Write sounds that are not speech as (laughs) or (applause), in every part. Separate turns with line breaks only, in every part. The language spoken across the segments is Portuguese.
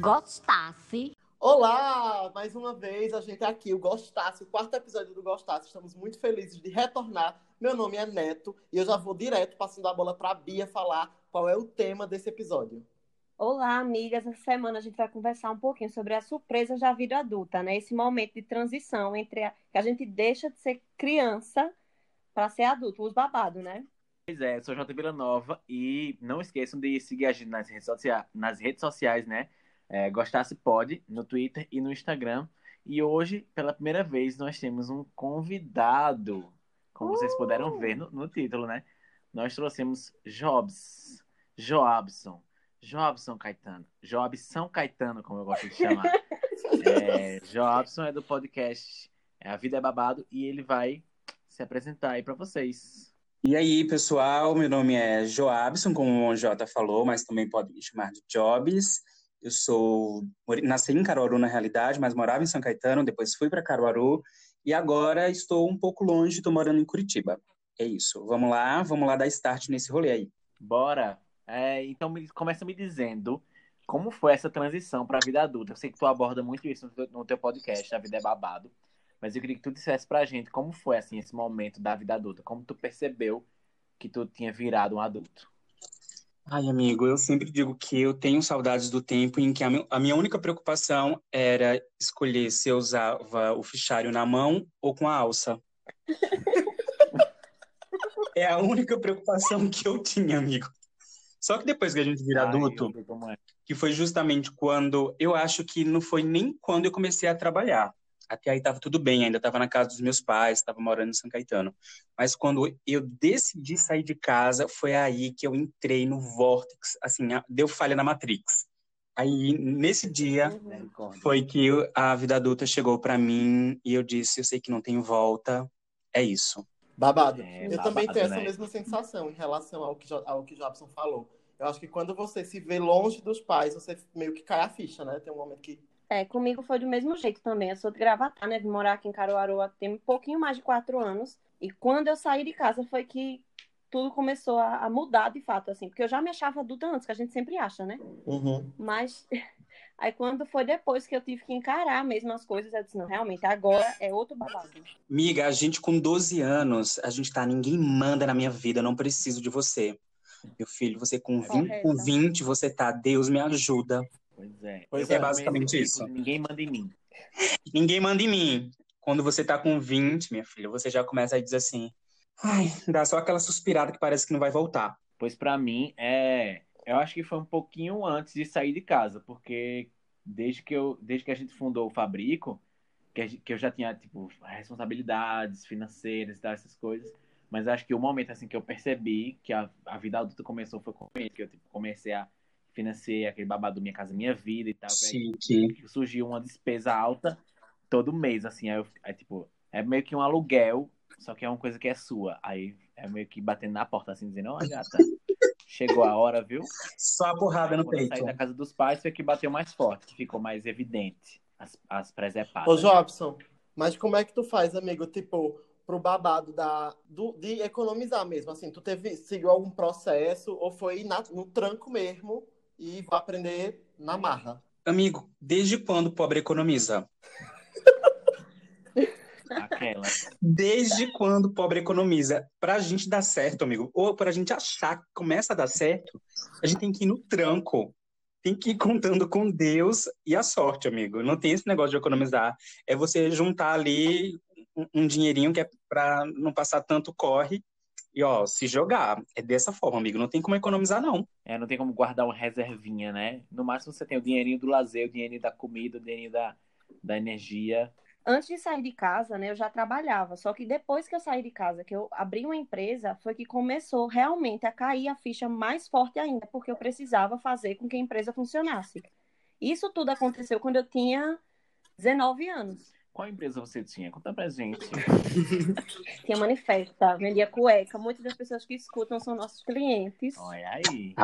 gostasse.
Olá! Mais uma vez a gente aqui, o Gostasse, o quarto episódio do Gostasse. Estamos muito felizes de retornar. Meu nome é Neto e eu já vou direto passando a bola para a Bia falar qual é o tema desse episódio.
Olá, amigas. Essa semana a gente vai conversar um pouquinho sobre as surpresas da vida adulta, né? Esse momento de transição entre a... que a gente deixa de ser criança para ser adulto, os babados, né?
Pois é, eu sou Jota Vila Nova e não esqueçam de seguir a gente nas redes sociais, nas redes sociais né? É, Gostasse Pode, no Twitter e no Instagram. E hoje, pela primeira vez, nós temos um convidado, como uh! vocês puderam ver no, no título, né? Nós trouxemos Jobs, Joabson, Jobson Caetano, Jobson Caetano, como eu gosto de chamar. (laughs) é, Jobson é do podcast A Vida é Babado e ele vai se apresentar aí para vocês.
E aí, pessoal, meu nome é Joabson, como o Jota falou, mas também pode me chamar de Jobs. Eu sou nasci em Caruaru na realidade, mas morava em São Caetano, depois fui para Caruaru e agora estou um pouco longe, estou morando em Curitiba. É isso. Vamos lá, vamos lá dar start nesse rolê aí.
Bora. É, então me, começa me dizendo como foi essa transição para a vida adulta. Eu sei que tu aborda muito isso no teu, no teu podcast, A Vida é Babado. Mas eu queria que tu dissesse pra gente como foi assim esse momento da vida adulta, como tu percebeu que tu tinha virado um adulto.
Ai, amigo, eu sempre digo que eu tenho saudades do tempo em que a minha única preocupação era escolher se eu usava o fichário na mão ou com a alça. é a única preocupação que eu tinha, amigo. Só que depois que a gente vira Ai, adulto, é. que foi justamente quando eu acho que não foi nem quando eu comecei a trabalhar até aí estava tudo bem, ainda estava na casa dos meus pais, estava morando em São Caetano. Mas quando eu decidi sair de casa, foi aí que eu entrei no vórtice, assim, deu falha na Matrix. Aí, nesse dia, foi que a vida adulta chegou para mim e eu disse: Eu sei que não tem volta, é isso.
Babado. É, eu babado, também tenho né? essa mesma sensação em relação ao que, ao que Jobson falou. Eu acho que quando você se vê longe dos pais, você meio que cai a ficha, né? Tem um momento que
é, comigo foi do mesmo jeito também. Eu sou de Gravatar, né? Vim morar aqui em Caruaru há tem um pouquinho mais de quatro anos. E quando eu saí de casa foi que tudo começou a, a, mudar de fato, assim. Porque eu já me achava adulta antes, que a gente sempre acha, né?
Uhum.
Mas (laughs) aí quando foi depois que eu tive que encarar mesmo as coisas, eu disse, não, realmente, agora é outro babado.
Miga, a gente com 12 anos, a gente tá, ninguém manda na minha vida, eu não preciso de você. Meu filho, você com 20, com 20 você tá, Deus me ajuda.
Pois é.
Pois é, é basicamente isso.
Ninguém manda em mim.
Ninguém manda em mim. Quando você tá com 20, minha filha, você já começa a dizer assim: ai, dá só aquela suspirada que parece que não vai voltar.
Pois para mim, é. Eu acho que foi um pouquinho antes de sair de casa, porque desde que, eu, desde que a gente fundou o Fabrico, que, que eu já tinha, tipo, responsabilidades financeiras e tal, essas coisas. Mas acho que o momento, assim, que eu percebi que a, a vida adulta começou foi com ele, que eu, tipo, comecei a financei aquele babado Minha Casa Minha Vida e tal.
Sim, sim.
Surgiu uma despesa alta todo mês, assim. Aí, eu, aí, tipo, é meio que um aluguel, só que é uma coisa que é sua. Aí é meio que batendo na porta, assim, dizendo, ó, oh, gata, chegou a hora, viu?
Só a porrada no peito.
Sair da casa dos pais foi que bateu mais forte, que ficou mais evidente as, as presepadas.
Ô, Jobson, mas como é que tu faz, amigo? Tipo, pro babado da, do, de economizar mesmo, assim, tu teve, seguiu algum processo ou foi na, no tranco mesmo e vou aprender na marra.
Amigo, desde quando o pobre economiza?
Aquela.
Desde quando o pobre economiza? Pra gente dar certo, amigo, ou pra gente achar que começa a dar certo, a gente tem que ir no tranco. Tem que ir contando com Deus e a sorte, amigo. Não tem esse negócio de economizar. É você juntar ali um, um dinheirinho que é pra não passar tanto corre e, ó, se jogar, é dessa forma, amigo. Não tem como economizar, não.
É, não tem como guardar uma reservinha, né? No máximo você tem o dinheirinho do lazer, o dinheirinho da comida, o dinheirinho da, da energia.
Antes de sair de casa, né, eu já trabalhava. Só que depois que eu saí de casa, que eu abri uma empresa, foi que começou realmente a cair a ficha mais forte ainda, porque eu precisava fazer com que a empresa funcionasse. Isso tudo aconteceu quando eu tinha 19 anos.
Qual empresa você tinha? Conta pra gente. (laughs)
tinha manifesta, vendia cueca. Muitas das pessoas que escutam são nossos clientes.
Olha aí.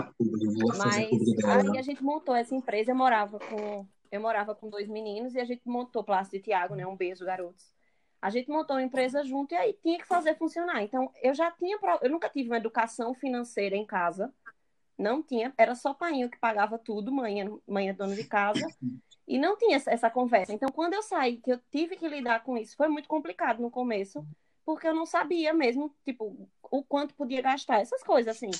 Mas aí a gente montou essa empresa. Eu morava com, eu morava com dois meninos e a gente montou Plástico de Tiago, né? Um beijo, garotos. A gente montou uma empresa junto e aí tinha que fazer funcionar. Então, eu já tinha. Eu nunca tive uma educação financeira em casa. Não tinha, era só pai que pagava tudo, mãe, mãe é dona de casa, (laughs) e não tinha essa conversa. Então, quando eu saí, que eu tive que lidar com isso, foi muito complicado no começo, porque eu não sabia mesmo, tipo, o quanto podia gastar, essas coisas, assim.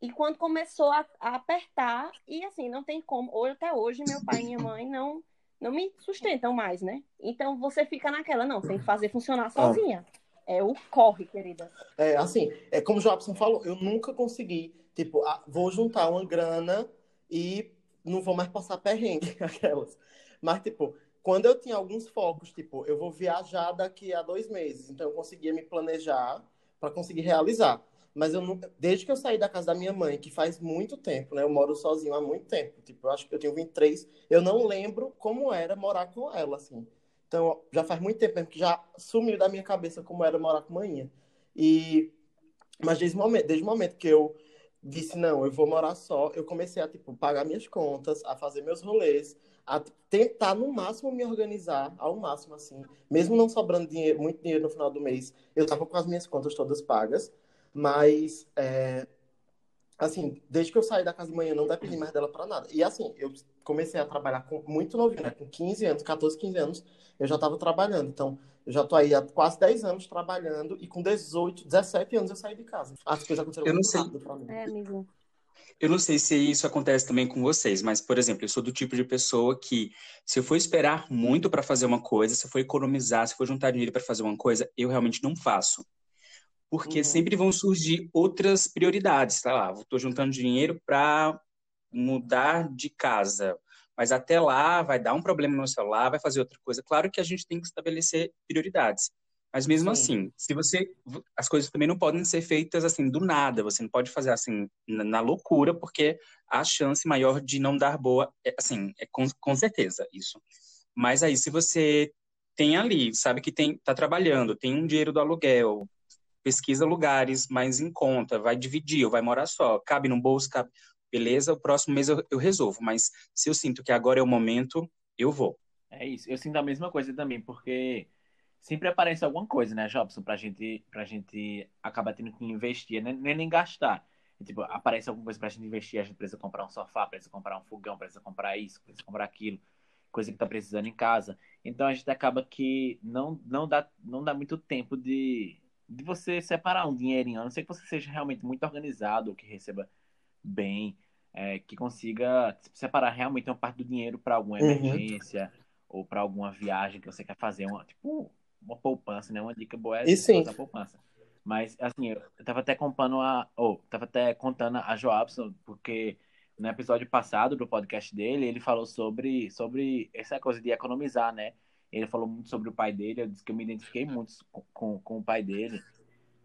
E quando começou a, a apertar, e assim, não tem como, ou até hoje, meu pai e minha mãe não, não me sustentam mais, né? Então, você fica naquela, não, tem que fazer funcionar sozinha. É o corre, querida.
É, assim, é como o Jobson falou, eu nunca consegui, tipo, vou juntar uma grana e não vou mais passar perrengue, (laughs) aquelas. Mas, tipo, quando eu tinha alguns focos, tipo, eu vou viajar daqui a dois meses, então eu conseguia me planejar para conseguir realizar. Mas eu nunca, desde que eu saí da casa da minha mãe, que faz muito tempo, né? Eu moro sozinho há muito tempo. Tipo, eu acho que eu tenho 23, eu não lembro como era morar com ela, assim. Então, já faz muito tempo mesmo que já sumiu da minha cabeça como era morar com manhã. E mas desde o momento, desde o momento que eu disse não, eu vou morar só, eu comecei a tipo pagar minhas contas, a fazer meus rolês, a tentar no máximo me organizar, ao máximo assim, mesmo não sobrando dinheiro, muito dinheiro no final do mês, eu tava com as minhas contas todas pagas, mas é, assim, desde que eu saí da casa de manhã, não dependi mais dela para nada. E assim, eu comecei a trabalhar com muito novinho, né? Com 15 anos, 14, 15 anos, eu já estava trabalhando. Então, eu já tô aí há quase 10 anos trabalhando e com 18, 17 anos eu saí de casa. As coisas aconteceram eu não muito sei. rápido pra mim.
É, amigo.
Eu não sei se isso acontece também com vocês, mas, por exemplo, eu sou do tipo de pessoa que, se eu for esperar muito para fazer uma coisa, se eu for economizar, se eu for juntar dinheiro para fazer uma coisa, eu realmente não faço porque uhum. sempre vão surgir outras prioridades, tá lá, estou juntando dinheiro para mudar de casa, mas até lá vai dar um problema no celular, vai fazer outra coisa. Claro que a gente tem que estabelecer prioridades, mas mesmo Sim. assim, se você, as coisas também não podem ser feitas assim do nada. Você não pode fazer assim na, na loucura, porque a chance maior de não dar boa, é, assim, é com, com certeza isso. Mas aí, se você tem ali, sabe que tem, tá trabalhando, tem um dinheiro do aluguel, pesquisa lugares mais em conta, vai dividir, ou vai morar só, cabe no bolso, cabe, beleza, o próximo mês eu, eu resolvo, mas se eu sinto que agora é o momento, eu vou.
É isso, eu sinto a mesma coisa também, porque sempre aparece alguma coisa, né, Jobson, pra gente, pra gente acabar tendo que investir, nem, nem gastar. tipo, aparece alguma coisa pra gente investir, a gente precisa comprar um sofá, precisa comprar um fogão, precisa comprar isso, precisa comprar aquilo, coisa que tá precisando em casa. Então a gente acaba que não, não, dá, não dá muito tempo de, de você separar um dinheirinho, a não ser que você seja realmente muito organizado, ou que receba bem, é, que consiga separar realmente uma parte do dinheiro para alguma uhum. emergência uhum. ou para alguma viagem que você quer fazer, uma, tipo uma poupança, né? Uma dica boa é
usar
poupança. Mas, assim, eu tava até contando a. Ou, oh, tava até contando a Joabson, porque no episódio passado do podcast dele, ele falou sobre, sobre essa coisa de economizar, né? Ele falou muito sobre o pai dele, eu disse que eu me identifiquei muito com, com, com o pai dele,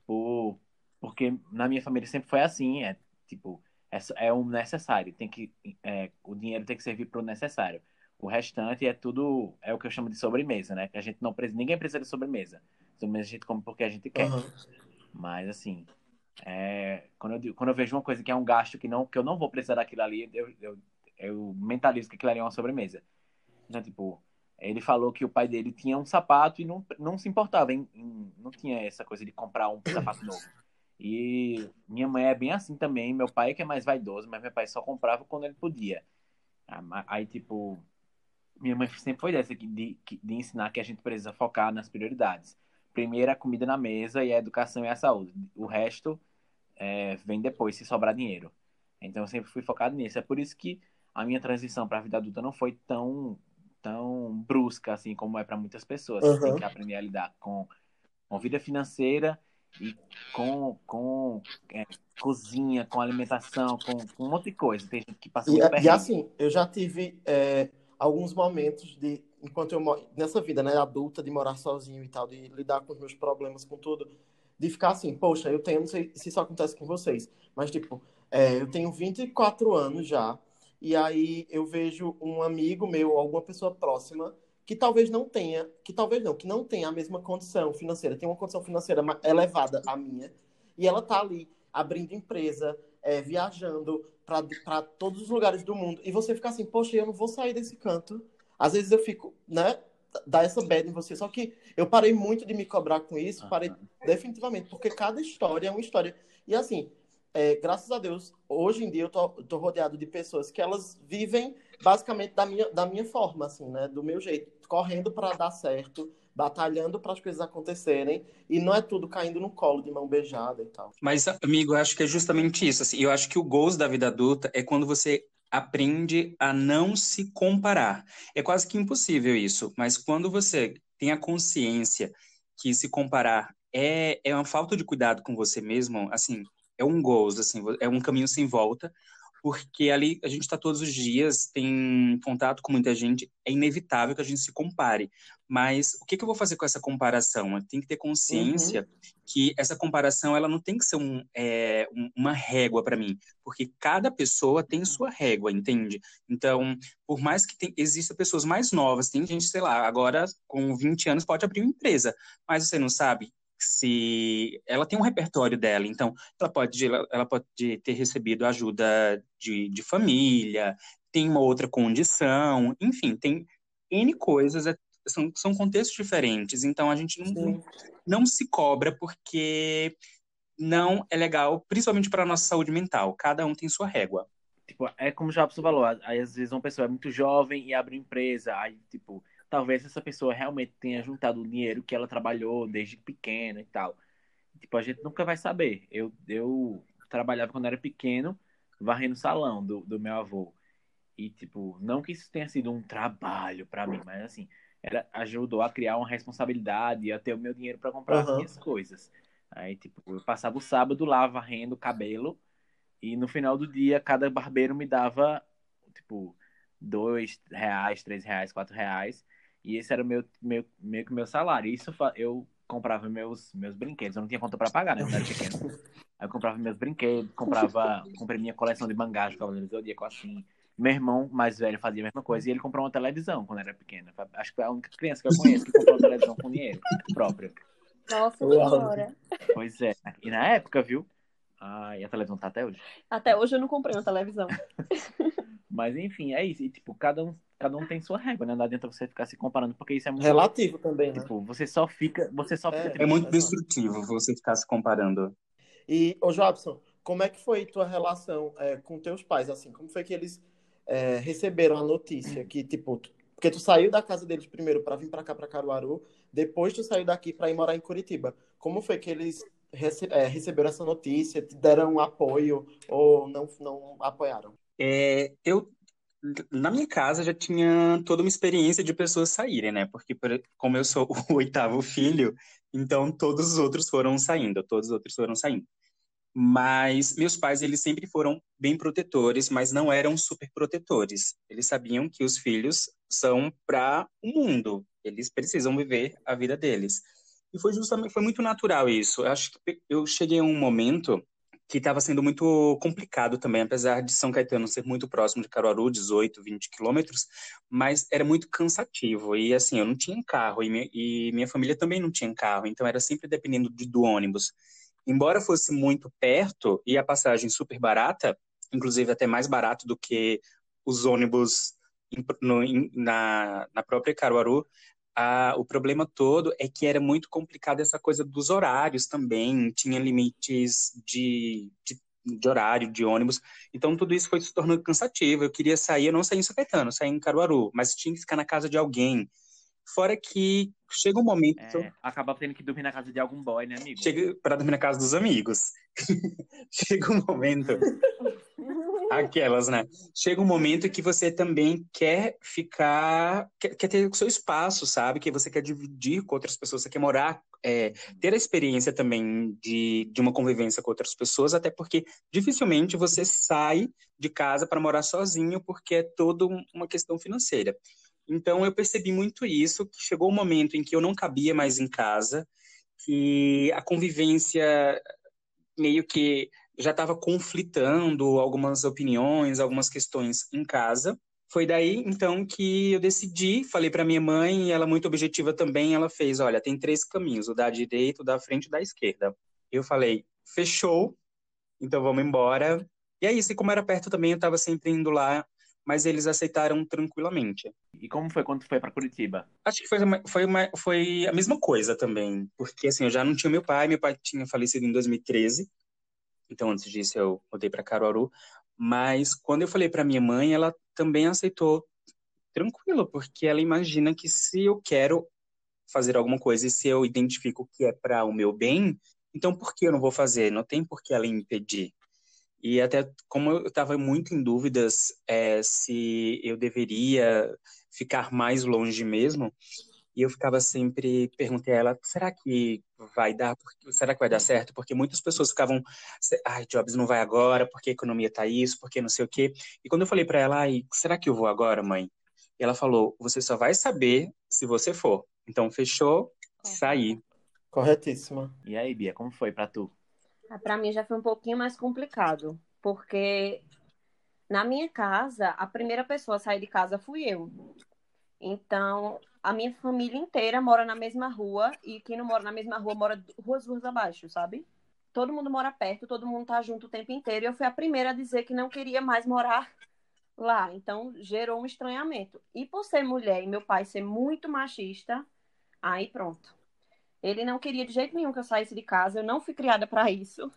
por, porque na minha família sempre foi assim, é tipo, é, é um necessário, tem que, é, o dinheiro tem que servir para o necessário. O restante é tudo, é o que eu chamo de sobremesa, né? Que a gente não precisa, ninguém precisa de sobremesa. Sobremesa a gente come porque a gente quer. Uhum. Mas, assim, é, quando, eu, quando eu vejo uma coisa que é um gasto que, não, que eu não vou precisar daquilo ali, eu, eu, eu mentalizo que aquilo ali é uma sobremesa. Então, tipo, ele falou que o pai dele tinha um sapato e não, não se importava, em, em, não tinha essa coisa de comprar um sapato novo. E minha mãe é bem assim também. Meu pai é que é mais vaidoso, mas meu pai só comprava quando ele podia. Ah, aí, tipo, minha mãe sempre foi dessa, de, de ensinar que a gente precisa focar nas prioridades. Primeiro a comida na mesa e a educação e a saúde. O resto é, vem depois, se sobrar dinheiro. Então eu sempre fui focado nisso. É por isso que a minha transição para a vida adulta não foi tão tão brusca assim como é para muitas pessoas. Uhum. Você tem que aprender a lidar com, com vida financeira e com, com é, cozinha, com alimentação, com, com, um monte de coisa. Tem gente que passa
e, e assim, eu já tive é, alguns momentos de, enquanto eu nessa vida né, adulta, de morar sozinho e tal, de lidar com os meus problemas, com tudo, de ficar assim, poxa, eu tenho, não sei se isso acontece com vocês, mas tipo, é, eu tenho 24 anos já, e aí eu vejo um amigo meu, alguma pessoa próxima, que talvez não tenha, que talvez não, que não tenha a mesma condição financeira, tem uma condição financeira elevada à minha, e ela tá ali abrindo empresa, é, viajando para todos os lugares do mundo, e você fica assim, poxa, eu não vou sair desse canto. Às vezes eu fico, né, dá essa bad em você, só que eu parei muito de me cobrar com isso, parei definitivamente, porque cada história é uma história. E assim, é, graças a Deus, hoje em dia eu tô, tô, rodeado de pessoas que elas vivem basicamente da minha, da minha forma, assim, né? Do meu jeito, correndo para dar certo, batalhando para as coisas acontecerem e não é tudo caindo no colo de mão beijada e tal.
Mas, amigo, eu acho que é justamente isso. Assim, eu acho que o gozo da vida adulta é quando você aprende a não se comparar. É quase que impossível isso, mas quando você tem a consciência que se comparar é, é uma falta de cuidado com você mesmo, assim, é um gozo, assim, é um caminho sem volta, porque ali a gente está todos os dias, tem contato com muita gente, é inevitável que a gente se compare. Mas o que, que eu vou fazer com essa comparação? Eu tenho que ter consciência uhum. que essa comparação ela não tem que ser um, é, uma régua para mim, porque cada pessoa tem sua régua, entende? Então, por mais que tem, exista pessoas mais novas, tem gente, sei lá, agora com 20 anos pode abrir uma empresa, mas você não sabe se ela tem um repertório dela, então ela pode, ela pode ter recebido ajuda de, de família, tem uma outra condição, enfim, tem N coisas, é, são, são contextos diferentes, então a gente não, não se cobra porque não é legal, principalmente para a nossa saúde mental, cada um tem sua régua.
Tipo, é como o Jobson falou, aí às vezes uma pessoa é muito jovem e abre empresa, aí tipo, talvez essa pessoa realmente tenha juntado o dinheiro que ela trabalhou desde pequena e tal. Tipo, a gente nunca vai saber. Eu, eu trabalhava quando era pequeno, varrendo o salão do, do meu avô. E, tipo, não que isso tenha sido um trabalho para mim, mas, assim, ela ajudou a criar uma responsabilidade e a ter o meu dinheiro para comprar uhum. as minhas coisas. Aí, tipo, eu passava o sábado lá varrendo o cabelo e no final do dia cada barbeiro me dava, tipo, dois reais, três reais, quatro reais e esse era o meu, meu, meio que o meu salário. E isso eu comprava meus, meus brinquedos. Eu não tinha conta para pagar, né? Quando era (laughs) pequeno. Aí eu comprava meus brinquedos, comprava, comprei minha coleção de mangás do Cavaleiro do Zodíaco, assim. Meu irmão mais velho fazia a mesma coisa e ele comprou uma televisão quando era pequeno. Acho que foi a única criança que eu conheço que comprou uma televisão com dinheiro próprio.
Nossa senhora.
Pois é. E na época, viu? Ah, e a televisão tá até hoje?
Até hoje eu não comprei uma televisão. (laughs)
Mas enfim, é isso. E tipo, cada um, cada um tem sua régua, né? Não adianta você ficar se comparando, porque isso é muito.
Relativo também, né?
Tipo, você só fica. Você só
é, fica é muito destrutivo você ficar se comparando.
E, ô Jobson, como é que foi tua relação é, com teus pais? Assim, como foi que eles é, receberam a notícia que, tipo, porque tu saiu da casa deles primeiro para vir para cá, para Caruaru, depois tu saiu daqui para ir morar em Curitiba. Como foi que eles rece é, receberam essa notícia, te deram apoio ou não, não apoiaram?
É, eu na minha casa já tinha toda uma experiência de pessoas saírem, né? Porque como eu sou (laughs) o oitavo filho, então todos os outros foram saindo, todos os outros foram saindo. Mas meus pais, eles sempre foram bem protetores, mas não eram super protetores. Eles sabiam que os filhos são para o mundo, eles precisam viver a vida deles. E foi justamente, foi muito natural isso. Eu acho que eu cheguei a um momento que estava sendo muito complicado também, apesar de São Caetano ser muito próximo de Caruaru, 18, 20 quilômetros, mas era muito cansativo. E assim, eu não tinha carro, e minha, e minha família também não tinha carro, então era sempre dependendo de, do ônibus. Embora fosse muito perto e a passagem super barata, inclusive até mais barato do que os ônibus no, na, na própria Caruaru, a, o problema todo é que era muito complicado essa coisa dos horários também, tinha limites de, de, de, horário, de ônibus, então tudo isso foi se tornando cansativo. Eu queria sair, eu não saí em São Caetano, saí em Caruaru, mas tinha que ficar na casa de alguém. Fora que chega um momento. É,
acaba tendo que dormir na casa de algum boy, né, amigo?
Chega para dormir na casa dos amigos. (laughs) chega um momento Aquelas, né? Chega um momento que você também quer ficar, quer, quer, ter o seu espaço, sabe? Que você quer dividir com outras pessoas, você quer morar, é, ter a experiência também de, de uma convivência com outras pessoas, até porque dificilmente você sai de casa para morar sozinho, porque é toda uma questão financeira. Então eu percebi muito isso, que chegou um momento em que eu não cabia mais em casa, que a convivência meio que já estava conflitando algumas opiniões, algumas questões em casa. Foi daí então que eu decidi, falei para minha mãe, e ela muito objetiva também, ela fez, olha, tem três caminhos, o da direita, o da frente e o da esquerda. Eu falei, fechou, então vamos embora. E é isso, e como era perto também, eu estava sempre indo lá, mas eles aceitaram tranquilamente.
E como foi quando foi para Curitiba?
Acho que foi, foi, uma, foi a mesma coisa também, porque assim, eu já não tinha meu pai, meu pai tinha falecido em 2013, Então, antes disso, eu mudei para Caruaru. Mas quando eu falei para minha mãe, ela também aceitou tranquilo, porque ela imagina que se eu quero fazer alguma coisa e se eu identifico que é para o meu bem, então por que eu não vou fazer? Não tem por que ela impedir. E até como eu estava muito em dúvidas é, se eu deveria ficar mais longe mesmo, e eu ficava sempre perguntei a ela, será que vai dar? Será que vai dar certo? Porque muitas pessoas ficavam, ai, Jobs não vai agora, porque a economia tá isso, porque não sei o quê. E quando eu falei para ela, ai, será que eu vou agora, mãe? E ela falou, você só vai saber se você for. Então fechou, saí.
Corretíssima.
E aí, Bia, como foi para tu?
Ah, para mim já foi um pouquinho mais complicado, porque na minha casa, a primeira pessoa a sair de casa fui eu. Então, a minha família inteira mora na mesma rua e quem não mora na mesma rua mora ruas ruas abaixo, sabe? Todo mundo mora perto, todo mundo tá junto o tempo inteiro. E eu fui a primeira a dizer que não queria mais morar lá. Então, gerou um estranhamento. E por ser mulher e meu pai ser muito machista, aí pronto. Ele não queria de jeito nenhum que eu saísse de casa. Eu não fui criada para isso.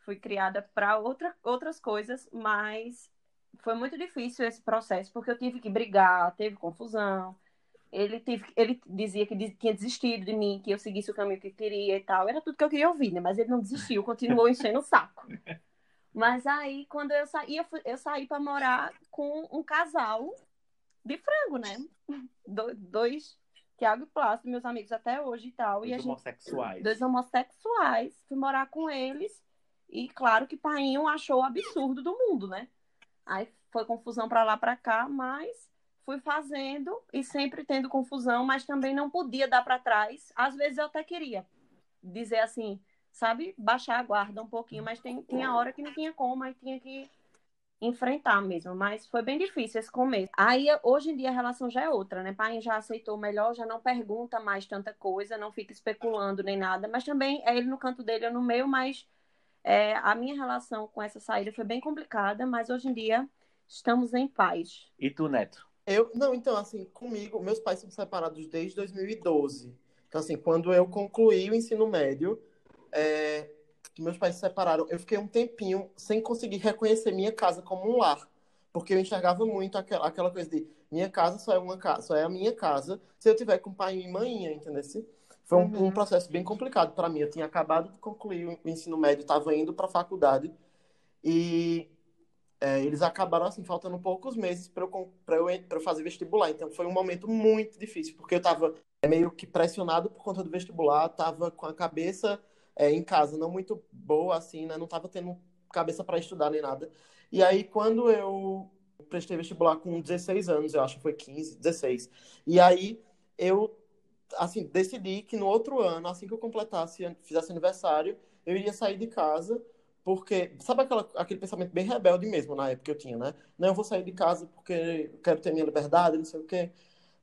Fui criada para outra, outras coisas, mas foi muito difícil esse processo, porque eu tive que brigar, teve confusão. Ele, tive, ele dizia que tinha desistido de mim, que eu seguisse o caminho que queria e tal. Era tudo que eu queria ouvir, né? Mas ele não desistiu, continuou (laughs) enchendo o saco. Mas aí, quando eu saí, eu, fui, eu saí para morar com um casal de frango, né? Do, dois Tiago e Plácido, meus amigos até hoje e tal.
Dois
e
homossexuais.
Gente, dois homossexuais. Fui morar com eles. E claro que Painho achou o absurdo do mundo, né? Aí foi confusão para lá para cá, mas fui fazendo e sempre tendo confusão, mas também não podia dar para trás. Às vezes eu até queria dizer assim, sabe, baixar a guarda um pouquinho, mas tem, tinha hora que não tinha como, aí tinha que enfrentar mesmo, mas foi bem difícil esse começo. Aí, hoje em dia, a relação já é outra, né? Pai já aceitou melhor, já não pergunta mais tanta coisa, não fica especulando nem nada, mas também é ele no canto dele, eu no meio, mas é, a minha relação com essa saída foi bem complicada, mas hoje em dia estamos em paz.
E tu, Neto?
Eu, não, então, assim, comigo, meus pais são separados desde 2012. Então, assim, quando eu concluí o ensino médio, é, meus pais se separaram, eu fiquei um tempinho sem conseguir reconhecer minha casa como um lar. Porque eu enxergava muito aquela, aquela coisa de minha casa só é uma casa, só é a minha casa se eu tiver com pai e mãe, entendeu? Foi um, uhum. um processo bem complicado para mim. Eu tinha acabado de concluir o ensino médio, estava indo para a faculdade e é, eles acabaram assim faltando poucos meses para eu, eu, eu fazer vestibular. Então foi um momento muito difícil porque eu estava é, meio que pressionado por conta do vestibular, estava com a cabeça é, em casa não muito boa, assim, né? Não tava tendo cabeça para estudar nem nada. E aí, quando eu prestei vestibular com 16 anos, eu acho que foi 15, 16. E aí, eu, assim, decidi que no outro ano, assim que eu completasse, fizesse aniversário, eu iria sair de casa, porque, sabe aquela, aquele pensamento bem rebelde mesmo, na época que eu tinha, né? Não, eu vou sair de casa porque eu quero ter minha liberdade, não sei o quê.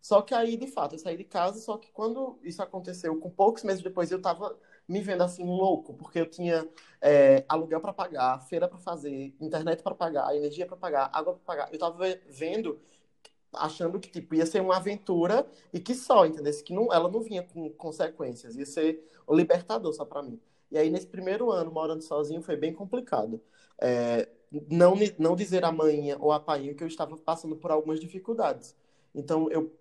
Só que aí, de fato, eu saí de casa, só que quando isso aconteceu, com poucos meses depois, eu tava me vendo assim louco, porque eu tinha é, aluguel para pagar, feira para fazer, internet para pagar, energia para pagar, água para pagar. Eu tava vendo, achando que tipo ia ser uma aventura e que só, entendeu? Que não, ela não vinha com consequências, ia ser o libertador só para mim. E aí nesse primeiro ano morando sozinho foi bem complicado. É, não não dizer à mãe ou à pai que eu estava passando por algumas dificuldades. Então eu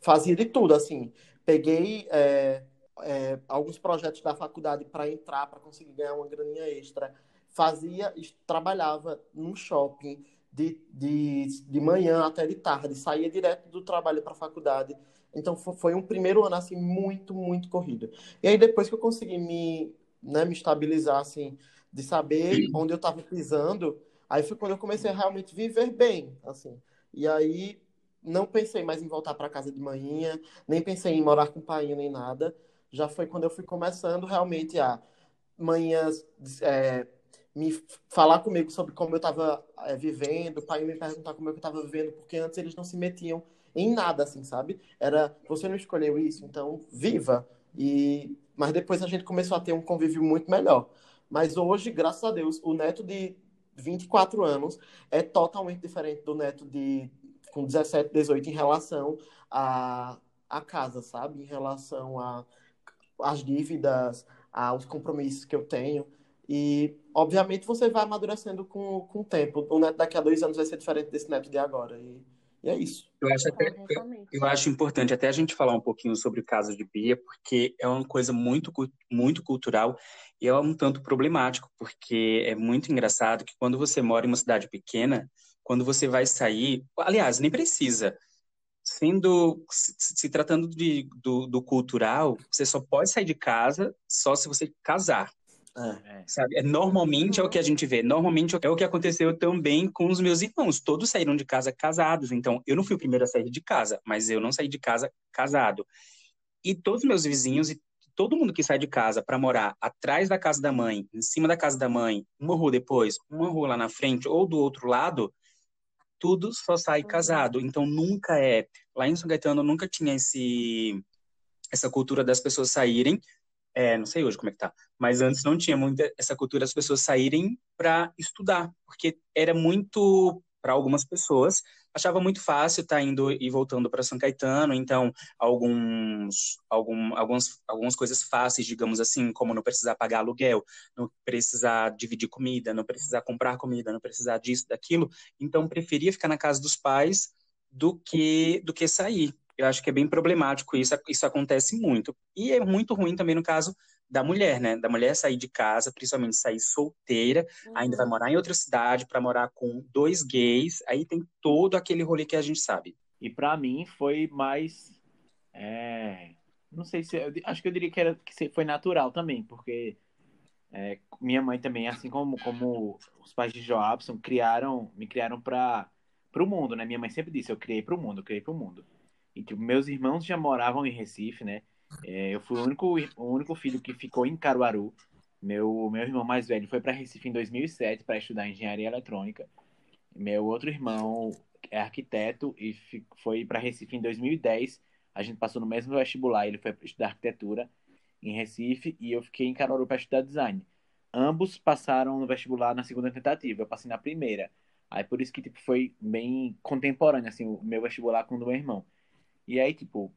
fazia de tudo, assim. Peguei é, é, alguns projetos da faculdade para entrar, para conseguir ganhar uma graninha extra. Fazia, trabalhava num shopping de, de, de manhã até de tarde, saía direto do trabalho para a faculdade. Então foi um primeiro ano assim muito, muito corrido. E aí depois que eu consegui me, né, me estabilizar assim, de saber onde eu estava pisando, aí foi quando eu comecei a realmente viver bem, assim. E aí não pensei mais em voltar para casa de manhã, nem pensei em morar com o pai nem nada já foi quando eu fui começando realmente a manhãs é, me falar comigo sobre como eu estava é, vivendo, o pai me perguntar como eu estava vivendo, porque antes eles não se metiam em nada, assim, sabe? Era, você não escolheu isso, então viva. E mas depois a gente começou a ter um convívio muito melhor. Mas hoje, graças a Deus, o neto de 24 anos é totalmente diferente do neto de com 17, 18 em relação a, a casa, sabe? Em relação a as dívidas, aos compromissos que eu tenho. E, obviamente, você vai amadurecendo com, com o tempo. O neto daqui a dois anos vai ser diferente desse neto de agora. E, e é isso.
Eu acho, até, eu, eu, acho importante até a gente falar um pouquinho sobre o caso de Bia, porque é uma coisa muito, muito cultural e é um tanto problemático, porque é muito engraçado que quando você mora em uma cidade pequena, quando você vai sair, aliás, nem precisa, sendo se, se tratando de, do, do, cultural, você só pode sair de casa só se você casar. É. Sabe? É, normalmente é o que a gente vê. Normalmente é o que aconteceu também com os meus irmãos. Todos saíram de casa casados. Então, eu não fui o primeiro a sair de casa, mas eu não saí de casa casado. E todos os meus vizinhos e todo mundo que sai de casa para morar atrás da casa da mãe, em cima da casa da mãe, uma rua depois, uma rua lá na frente ou do outro lado, tudo só sai uhum. casado. Então nunca é. Lá em São Caetano nunca tinha esse essa cultura das pessoas saírem é, não sei hoje como é que tá, mas antes não tinha muita essa cultura das pessoas saírem para estudar, porque era muito para algumas pessoas achava muito fácil estar tá indo e voltando para São Caetano, então alguns, algum, alguns, algumas coisas fáceis, digamos assim, como não precisar pagar aluguel, não precisar dividir comida, não precisar comprar comida, não precisar disso, daquilo, então preferia ficar na casa dos pais do que do que sair. Eu acho que é bem problemático isso, isso acontece muito. E é muito ruim também no caso da mulher, né? Da mulher sair de casa, principalmente sair solteira, uhum. ainda vai morar em outra cidade para morar com dois gays, aí tem todo aquele rolê que a gente sabe.
E para mim foi mais é... não sei se acho que eu diria que era que foi natural também, porque é, minha mãe também, assim como, como os pais de Joabson, criaram, me criaram para o mundo, né? Minha mãe sempre disse, eu criei para o mundo, eu criei para o mundo. E, tipo, meus irmãos já moravam em Recife, né? É, eu fui o único, o único filho que ficou em Caruaru. Meu, meu irmão mais velho foi para Recife em 2007 para estudar engenharia eletrônica. Meu outro irmão é arquiteto e foi para Recife em 2010. A gente passou no mesmo vestibular. Ele foi estudar arquitetura em Recife e eu fiquei em Caruaru para estudar design. Ambos passaram no vestibular na segunda tentativa. Eu passei na primeira. Aí por isso que tipo, foi bem contemporâneo assim, o meu vestibular com o do meu irmão. E aí, tipo,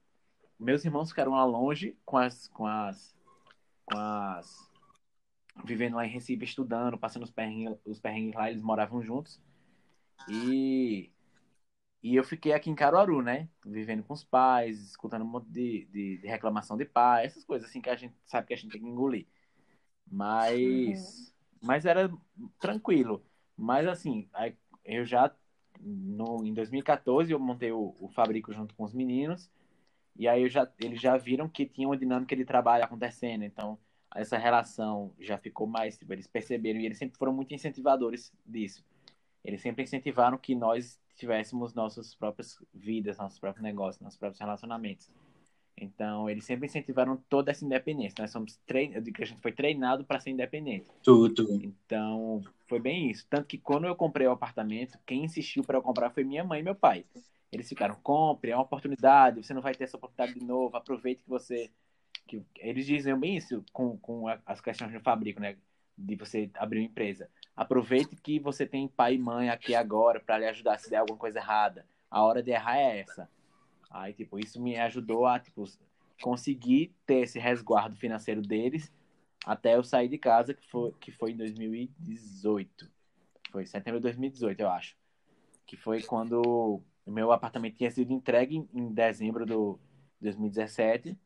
meus irmãos ficaram lá longe com as, com as, com as, vivendo lá em Recife, estudando, passando os perrengues, os perrengues lá, eles moravam juntos. E, e eu fiquei aqui em Caruaru, né? Vivendo com os pais, escutando um monte de, de, de reclamação de pai, essas coisas assim que a gente sabe que a gente tem que engolir. Mas, uhum. mas era tranquilo. Mas assim, eu já no, em 2014 eu montei o, o Fabrico junto com os meninos. E aí já, eles já viram que tinha uma dinâmica de trabalho acontecendo. Então, essa relação já ficou mais. Tipo, eles perceberam e eles sempre foram muito incentivadores disso. Eles sempre incentivaram que nós tivéssemos nossas próprias vidas, nossos próprios negócios, nossos próprios relacionamentos. Então, eles sempre incentivaram toda essa independência. Nós somos trein... Eu digo que a gente foi treinado para ser independente.
Tudo.
Então, foi bem isso. Tanto que quando eu comprei o apartamento, quem insistiu para eu comprar foi minha mãe e meu pai. Eles ficaram, compre, é uma oportunidade, você não vai ter essa oportunidade de novo, aproveite que você. Que... Eles dizem bem isso com, com as questões do fabrico, né? De você abrir uma empresa. Aproveite que você tem pai e mãe aqui agora para lhe ajudar se der alguma coisa errada. A hora de errar é essa. Aí, tipo, isso me ajudou a, tipo, conseguir ter esse resguardo financeiro deles até eu sair de casa, que foi, que foi em 2018. Foi setembro de 2018, eu acho. Que foi quando o meu apartamento tinha sido entregue em dezembro de 2017.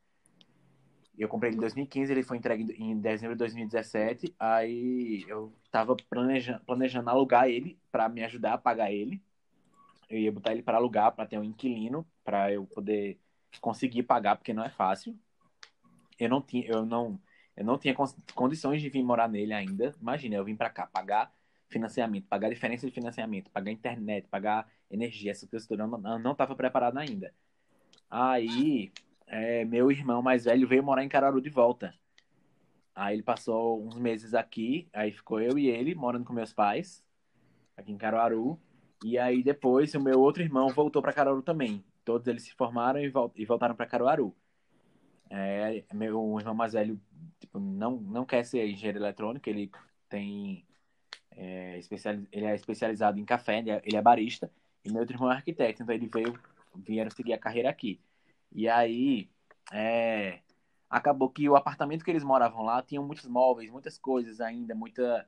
Eu comprei ele em 2015, ele foi entregue em dezembro de 2017. Aí eu tava planejando, planejando alugar ele para me ajudar a pagar ele. Eu ia botar ele para alugar, para ter um inquilino, para eu poder conseguir pagar, porque não é fácil. Eu não tinha, eu não, eu não tinha condições de vir morar nele ainda. Imagina, eu vim para cá pagar financiamento, pagar diferença de financiamento, pagar internet, pagar energia, essa coisa toda. Eu não estava preparado ainda. Aí, é, meu irmão mais velho veio morar em Cararu de volta. Aí ele passou uns meses aqui, aí ficou eu e ele morando com meus pais, aqui em Caruaru. E aí depois o meu outro irmão voltou para Caruaru também. Todos eles se formaram e, vol voltaram para Caruaru. É, meu irmão mais velho tipo, não, não quer ser engenheiro eletrônico, ele tem é, especial, ele é especializado em café, ele é, ele é, barista, e meu outro irmão é arquiteto, então ele veio, vieram seguir a carreira aqui. E aí, é, acabou que o apartamento que eles moravam lá tinha muitos móveis, muitas coisas ainda, muita.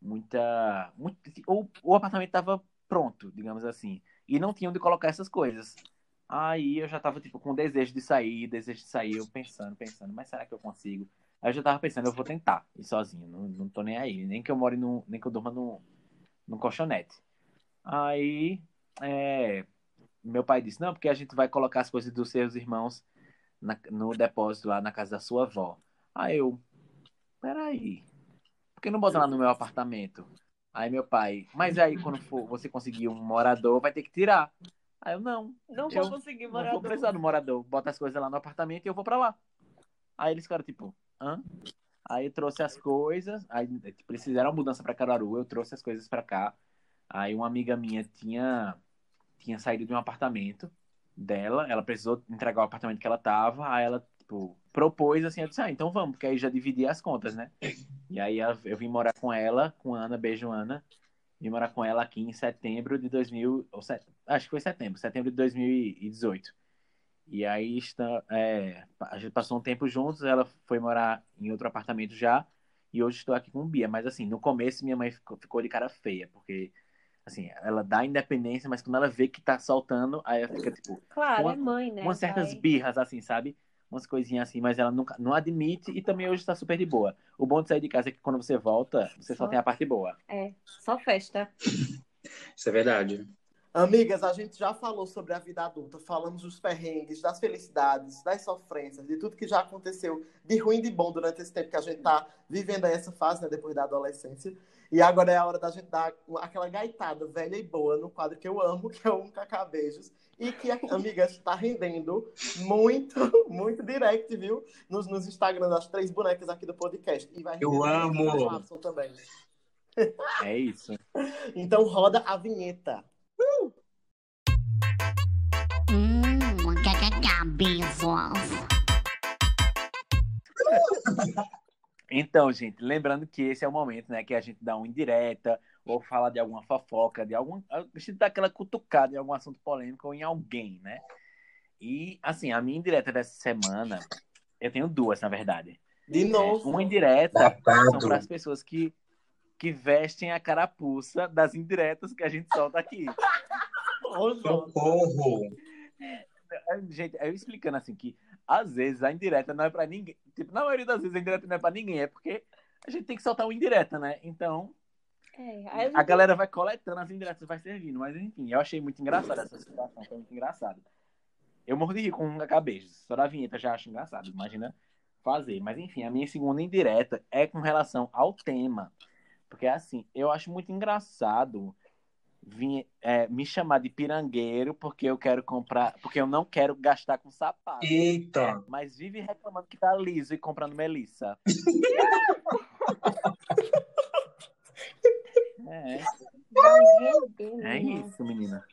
Muita. Muito, o, o apartamento estava pronto, digamos assim. E não tinha onde colocar essas coisas. Aí eu já tava, tipo, com desejo de sair, desejo de sair, eu pensando, pensando, mas será que eu consigo? Aí eu já tava pensando, eu vou tentar ir sozinho, não, não tô nem aí, nem que eu more no, nem que eu durma no, no colchonete. Aí, é, meu pai disse, não, porque a gente vai colocar as coisas dos seus irmãos na, no depósito lá na casa da sua avó. Aí eu, peraí, por que não botar lá no meu apartamento? Aí meu pai, mas aí quando for, você conseguir um morador, vai ter que tirar. Aí eu, não.
Não vou conseguir morador.
Não vou precisar do morador. Bota as coisas lá no apartamento e eu vou pra lá. Aí eles ficaram tipo, hã? Aí eu trouxe as coisas, aí tipo, fizeram a mudança pra Caruaru, eu trouxe as coisas pra cá. Aí uma amiga minha tinha, tinha saído de um apartamento dela, ela precisou entregar o apartamento que ela tava, aí ela, tipo, propôs assim, eu disse, ah, então vamos, porque aí já dividi as contas, né? E aí eu vim morar com ela, com a Ana, beijo Ana, vim morar com ela aqui em setembro de 2000, ou set, acho que foi setembro, setembro de 2018. E aí está, é, a gente passou um tempo juntos, ela foi morar em outro apartamento já, e hoje estou aqui com o Bia. Mas assim, no começo minha mãe ficou, ficou de cara feia, porque assim, ela dá independência, mas quando ela vê que tá soltando, aí ela fica tipo.
Claro,
uma,
é mãe, né?
Umas certas birras, assim, sabe? Umas coisinhas assim, mas ela nunca, não admite e também hoje tá super de boa. O bom de sair de casa é que quando você volta, você só
Só-
tem a parte boa.
É, só festa. (laughs)
Isso é verdade.
Amigas, a gente já falou sobre a vida adulta, falamos dos perrengues, das felicidades, das sofrências, de tudo que já aconteceu de ruim e de bom durante esse tempo que a gente tá vivendo essa fase, né, depois da adolescência. E agora é a hora da gente dar aquela gaitada velha e boa no quadro que eu amo, que é o Um Cacá Beijos, e que, amigas, está rendendo muito, (laughs) muito direct, viu? Nos, nos Instagram das três bonecas aqui do podcast. E vai
Eu amo!
também.
É isso. (laughs)
Então roda a vinheta.
Hum, cabeças. (laughs)
Então, gente, lembrando que esse é o momento, né, que a gente dá uma indireta, ou fala de alguma fofoca, de algum. A gente dá aquela cutucada em algum assunto polêmico ou em alguém, né? E, assim, a minha indireta dessa semana, eu tenho duas, na verdade.
De novo.
Uma indireta são para as pessoas que, que vestem a carapuça das indiretas que a gente solta aqui.
Socorro!
Gente, eu explicando assim que às vezes a indireta não é pra ninguém. Tipo, na maioria das vezes a indireta não é pra ninguém, é porque a gente tem que soltar uma indireta, né? Então,
É,
a galera vai coletando as indiretas, vai servindo. Mas enfim, eu achei muito engraçado essa situação, foi muito engraçado. Eu morro de rir com um cabejo. Só da vinheta já acho engraçado. Imagina fazer. Mas enfim, a minha segunda indireta é com relação ao tema. Porque assim, eu acho muito engraçado vir, é, me chamar de pirangueiro porque eu quero comprar, porque eu não quero gastar com sapato.
Eita!
Mas vive reclamando que tá liso e comprando Melissa. (laughs) é, é isso, menina.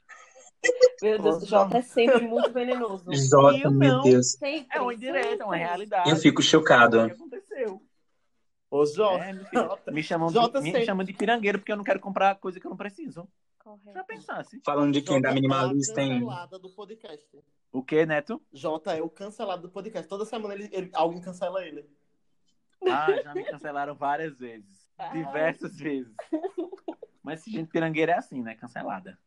Meu Deus, o Jota é sempre muito venenoso.
Jota,
Eu
meu
não.
Deus.
Sempre,
É uma indireta, é uma realidade.
Eu fico
É
chocado.
o que aconteceu.
Ô, Jota.
É, filho, me, chamam
Jota
de, me chamam de pirangueiro porque eu não quero comprar coisa que eu não preciso. Já
Correto.
pensasse.
Falando de quem? Da minimalista, hein?
cancelada do podcast.
O que, Neto?
Jota é o cancelado do podcast. Toda semana ele, ele- alguém cancela ele.
Ah, já me cancelaram várias vezes. Diversas vezes. Mas esse gente pirangueira é assim, né? Cancelada.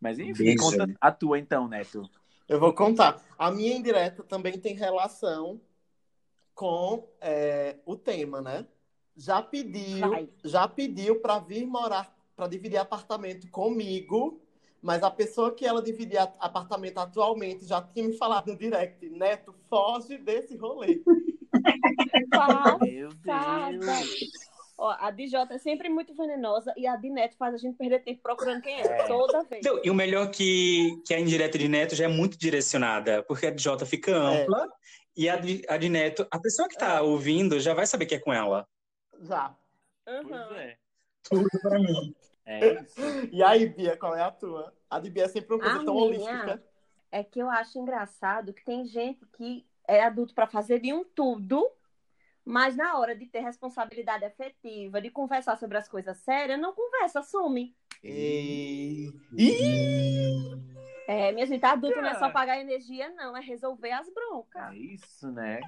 Mas enfim,
Beijo.
conta a tua então, Neto.
Eu vou contar. A minha indireta também tem relação com é, o tema, né? Já pediu,
Vai.
já pediu para vir morar, para dividir apartamento comigo, mas a pessoa que ela dividia apartamento atualmente já tinha me falado no direct, Neto, foge desse rolê. (laughs)
Meu
Passada.
Deus.
Ó, a Jota é sempre muito venenosa e a de Neto faz a gente perder tempo procurando quem é,
É.
toda vez.
Então, e o melhor que, que a indireta de Neto já é muito direcionada, porque a Jota fica ampla e a de, a de Neto, a pessoa que tá ouvindo já vai saber que é com ela.
Já.
Pois
Uhum.
é.
Tudo pra mim.
É (laughs) isso.
E aí, Bia, qual é a tua? A de Bia é sempre uma coisa
A
tão
minha?
holística.
É que eu acho engraçado que tem gente que é adulto para fazer de um tudo, mas na hora de ter responsabilidade afetiva, de conversar sobre as coisas sérias, não conversa, some.
E... Ih!
É, minha gente, adulto não é só pagar energia, não, é resolver as broncas.
É isso, né?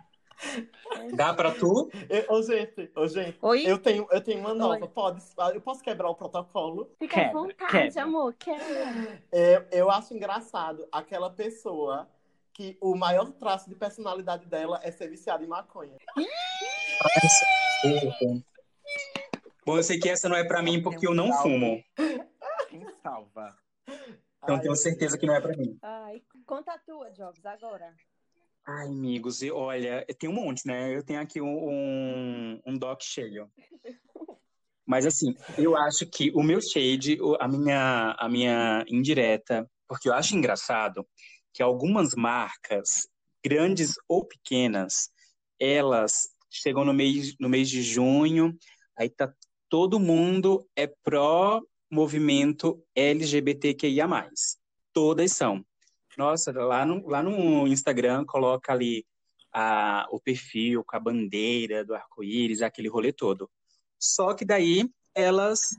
Dá pra tu?
Eu- Ô, gente, ô, gente,
Oi?
eu tenho, eu tenho uma nova.
Oi.
Pode, eu posso quebrar o protocolo?
Fica à
Quebra,
vontade,
quebra.
amor. Quebra.
É, eu acho engraçado aquela pessoa que o maior traço de personalidade dela é ser viciada em maconha.
Bom, eu sei que essa não é pra mim porque eu não fumo.
Quem salva?
Então
Ai,
tenho certeza que não é pra mim.
Ai, conta a tua, Jobs, agora.
Ai, amigos, e olha, tem um monte, né? Eu tenho aqui um, um, um doc cheio. Mas assim, eu acho que o meu shade, a minha, a minha indireta, porque eu acho engraçado que algumas marcas, grandes ou pequenas, elas chegam no mês, no mês de junho, aí tá todo mundo é pró movimento LGBTQIA+. Todas são. Nossa, lá no, lá no Instagram coloca ali a, o perfil com a bandeira do arco-íris, aquele rolê todo. Só que daí elas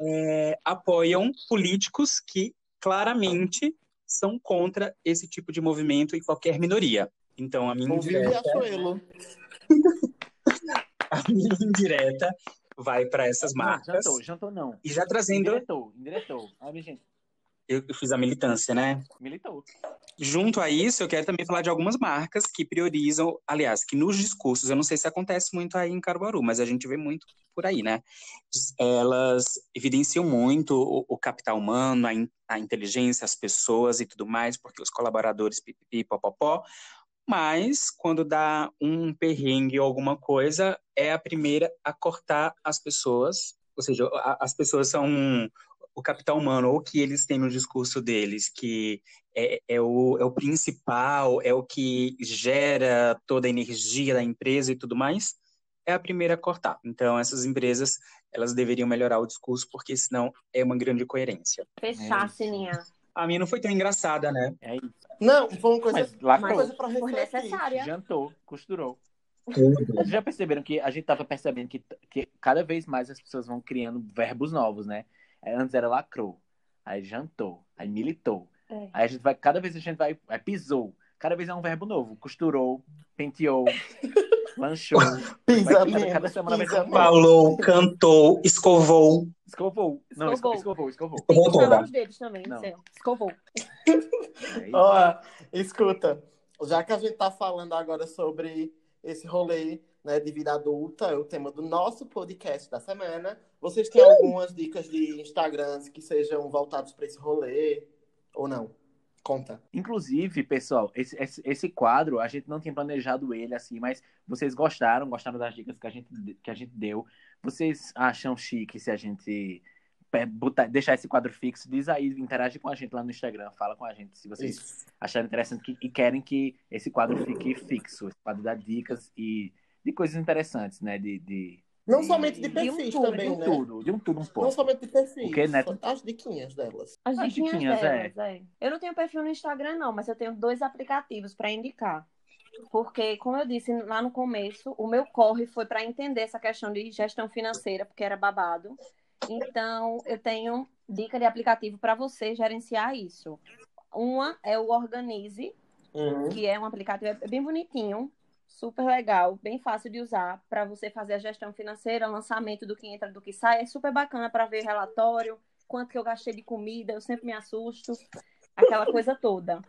é, apoiam políticos que claramente são contra esse tipo de movimento e qualquer minoria. Então, a minha
Ouviu
indireta, (laughs) a minha indireta vai para essas
Não,
marcas.
jantou, jantou não.
E já trazendo,
Indiretou, indiretou. Ai, minha gente,
eu fiz a militância, né?
militou.
Junto a isso, eu quero também falar de algumas marcas que priorizam, aliás, que nos discursos, eu não sei se acontece muito aí em Caruaru, mas a gente vê muito por aí, né? Elas evidenciam muito o, o capital humano, a, in- a inteligência, as pessoas e tudo mais, porque os colaboradores pipipi, popopó, mas quando dá um perrengue ou alguma coisa, é a primeira a cortar as pessoas, ou seja, a- as pessoas são o capital humano, ou que eles têm no discurso deles, que é, é o, é o principal, é o que gera toda a energia da empresa e tudo mais, é a primeira a cortar. Então, essas empresas, elas deveriam melhorar o discurso, porque senão é uma grande coerência.
Fechar,
É.
Sininha.
A minha não foi tão engraçada, né?
É isso.
Não, foi uma coisa,
Mas
uma coisa pra
Por
refletir.
necessária.
Jantou, costurou. Vocês já perceberam que a gente tava percebendo que, que cada vez mais as pessoas vão criando verbos novos, né? É, Antes era lacrou, aí jantou, aí militou.
É.
Aí a gente vai, cada vez a gente vai, aí pisou. Cada vez é um verbo novo. Costurou, penteou, (laughs) lanchou. (laughs)
Pisa
Vai- cada semana vai
pisa
ser um.
Falou, cantou, escovou.
Escovou. Não, esco-
Escovou.
escovou, escovou.
Escovou toda.
os dedos também,
Não.
sei. Escovou.
É.
Ó, escuta, já que a gente tá falando agora sobre esse rolê né, de vida adulta, é o tema do nosso podcast da semana. Vocês têm algumas dicas de Instagrams que sejam voltados para esse rolê ou não? Conta.
Inclusive, pessoal, esse, esse, esse quadro, a gente não tinha planejado ele assim, mas vocês gostaram, gostaram das dicas que a gente, que a gente deu. Vocês acham chique se a gente botar, deixar esse quadro fixo? Diz aí, interage com a gente lá no Instagram, fala com a gente se vocês
Isso.
acharem interessante que- e querem que esse quadro fique fixo. Esse quadro dá dicas e de coisas interessantes, né? De, de,
Não somente de
De um
perfis
tudo,
também,
de um
né?
tudo, de um tudo um
Não
pouco.
somente de perfis.
Neto?
só As diquinhas delas.
As
As
diquinhas,
diquinhas,
delas, é. Eu não tenho perfil no Instagram, não, mas eu tenho dois aplicativos para indicar. Porque, como eu disse lá no começo, o meu corre foi para entender essa questão de gestão financeira, porque era babado. Então, eu tenho dica de aplicativo para você gerenciar isso. Uma é o Organize,
Uhum.
que é um aplicativo é bem bonitinho, super legal, bem fácil de usar para você fazer a gestão financeira, lançamento do que entra, do que sai, é super bacana para ver relatório, quanto que eu gastei de comida, eu sempre me assusto, aquela coisa toda.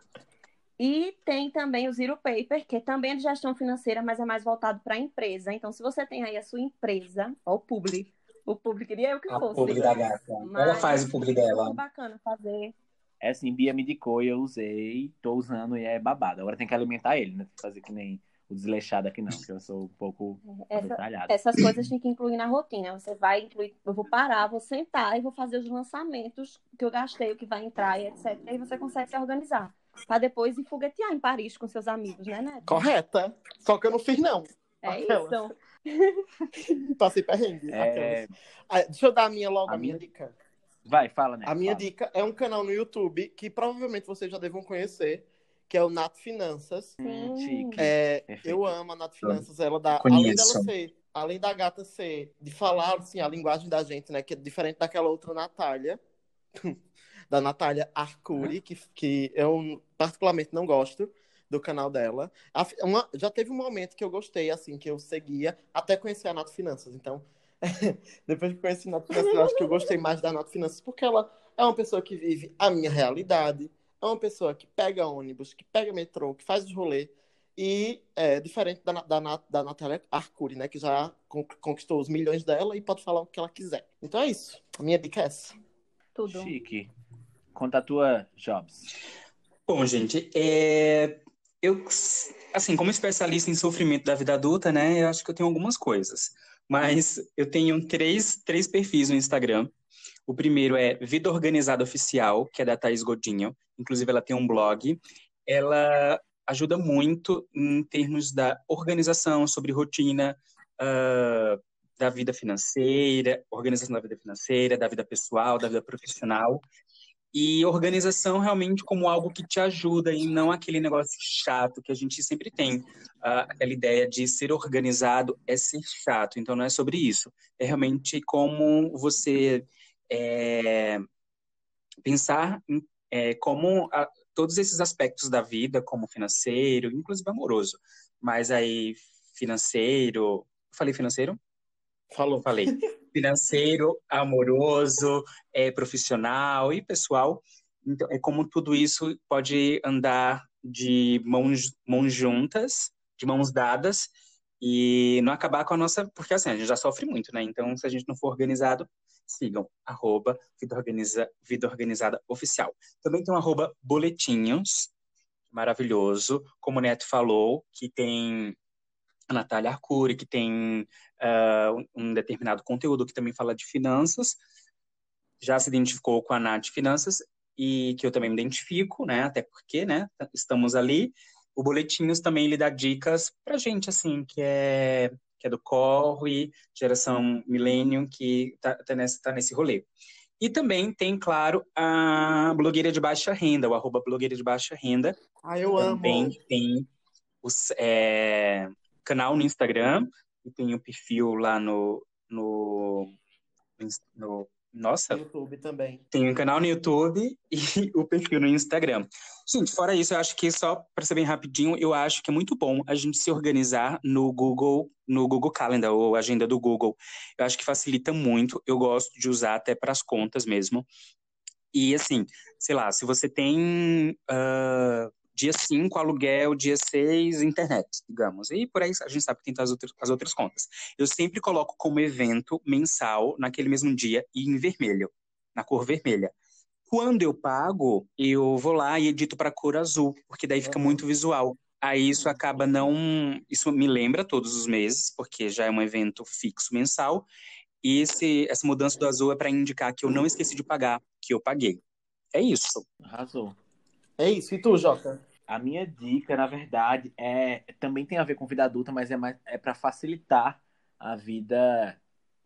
E tem também o Zero Paper, que também é de gestão financeira, mas é mais voltado para a empresa. Então, se você tem aí a sua empresa, ó, o publi, o publi queria eu que
A
fosse.
publi da gata. Ela faz o publi
é
dela.
muito bacana fazer.
É assim, Bia me indicou e eu usei, tô usando e é babado. Agora tem que alimentar ele, né? Tem que fazer que nem o desleixado aqui não, que eu sou um pouco
Essa,
detalhado.
Essas coisas tem que incluir na rotina. Você vai incluir, eu vou parar, vou sentar e vou fazer os lançamentos que eu gastei, o que vai entrar e etc. E aí você consegue se organizar. Pra depois ir foguetear em Paris com seus amigos, né, Neto?
Correta. Só que eu não fiz, não.
É
Aquela.
isso. (laughs)
Passei perrengue.
É,
aquelas. Ah, deixa eu dar a minha logo,
A
a minha
minha-
dica.
Vai, fala, né?
A minha
Fala.
dica é um canal no YouTube que provavelmente vocês já devam conhecer, que é o Nato Finanças.
Hum.
É, eu amo a Nato Finanças. Ela dá, além dela ser, além da gata ser, de falar assim, a linguagem da gente, né? Que é diferente daquela outra Natália, (laughs) da Natália Arcuri, que, que eu particularmente não gosto. do canal dela. A, uma, já teve um momento que eu gostei, assim, que eu seguia, até conhecer a Nato Finanças. Então, (laughs) depois que conheci a Nato Finanças, eu acho que eu gostei mais da Nato Finanças, porque ela é uma pessoa que vive a minha realidade, é uma pessoa que pega ônibus, que pega metrô, que faz os rolês. E é diferente da, da, da Natália Arcuri, né? Que já conquistou os milhões dela e pode falar o que ela quiser. Então é isso. A minha dica é essa.
Tudo.
Chique. Conta a tua, Jobs.
Bom, gente, é... eu, assim, como especialista em sofrimento da vida adulta, né? Eu acho que eu tenho algumas coisas. Mas eu tenho três, três perfis no Instagram. O primeiro é Vida Organizada Oficial, que é da Thaís Godinho. Inclusive, ela tem um blog. Ela ajuda muito em termos da organização, sobre rotina uh, da vida financeira, organização da vida financeira, da vida pessoal, da vida profissional. E organização realmente como algo que te ajuda e não aquele negócio chato que a gente sempre tem. Uh, aquela ideia de ser organizado é ser chato. Então não é sobre isso. É realmente como você é, pensar em é, como a, todos esses aspectos da vida, como financeiro, inclusive amoroso, mas aí financeiro, falei financeiro?
Falou.
Falei. Financeiro, amoroso, é, profissional e pessoal. Então, é como tudo isso pode andar de mãos, mãos juntas, de mãos dadas, e não acabar com a nossa. Porque assim, a gente já sofre muito, né? Então, se a gente não for organizado, sigam, arroba Vida, Organiza, Vida Organizada Oficial. Também tem um arroba boletinhos, maravilhoso, como o Neto falou, que tem a Natália Arcuri, que tem uh, um determinado conteúdo que também fala de finanças, já se identificou com a Nath Finanças, e que eu também me identifico, né, até porque, né, estamos ali. O Boletinhos também lhe dá dicas pra gente, assim, que é que é do Corre, geração Millennium, que está tá nesse, tá nesse rolê. E também tem, claro, a blogueira de baixa renda, o arroba blogueira de baixa renda.
Ah, eu
também
amo.
tem o é, canal no Instagram e tem o perfil lá no, no, no nossa.
No YouTube também.
Tem um canal no YouTube (laughs) e o perfil no Instagram. Gente, fora isso, eu acho que só para ser bem rapidinho, eu acho que é muito bom a gente se organizar no Google, no Google Calendar ou agenda do Google. Eu acho que facilita muito. Eu gosto de usar até para as contas mesmo. E assim, sei lá, se você tem uh, dia 5 aluguel, dia 6 internet, digamos. E por aí a gente sabe que tem as outras, as outras contas. Eu sempre coloco como evento mensal naquele mesmo dia e em vermelho, na cor vermelha. Quando eu pago, eu vou lá e edito para cor azul, porque daí fica muito visual. Aí isso acaba não. Isso me lembra todos os meses, porque já é um evento fixo mensal. E esse, essa mudança do azul é para indicar que eu não esqueci de pagar, que eu paguei. É isso.
Arrasou.
É isso. E tu, Jota?
A minha dica, na verdade, é também tem a ver com vida adulta, mas é, mais, é para facilitar a vida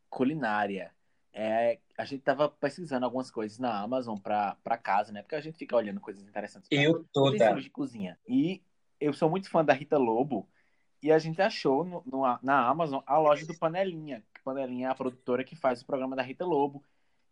culinária. É, a gente tava pesquisando algumas coisas na Amazon para casa, né? Porque a gente fica olhando coisas interessantes.
Eu toda.
de cozinha. E eu sou muito fã da Rita Lobo e a gente achou no, no, na Amazon a loja do Panelinha. Panelinha é a produtora que faz o programa da Rita Lobo.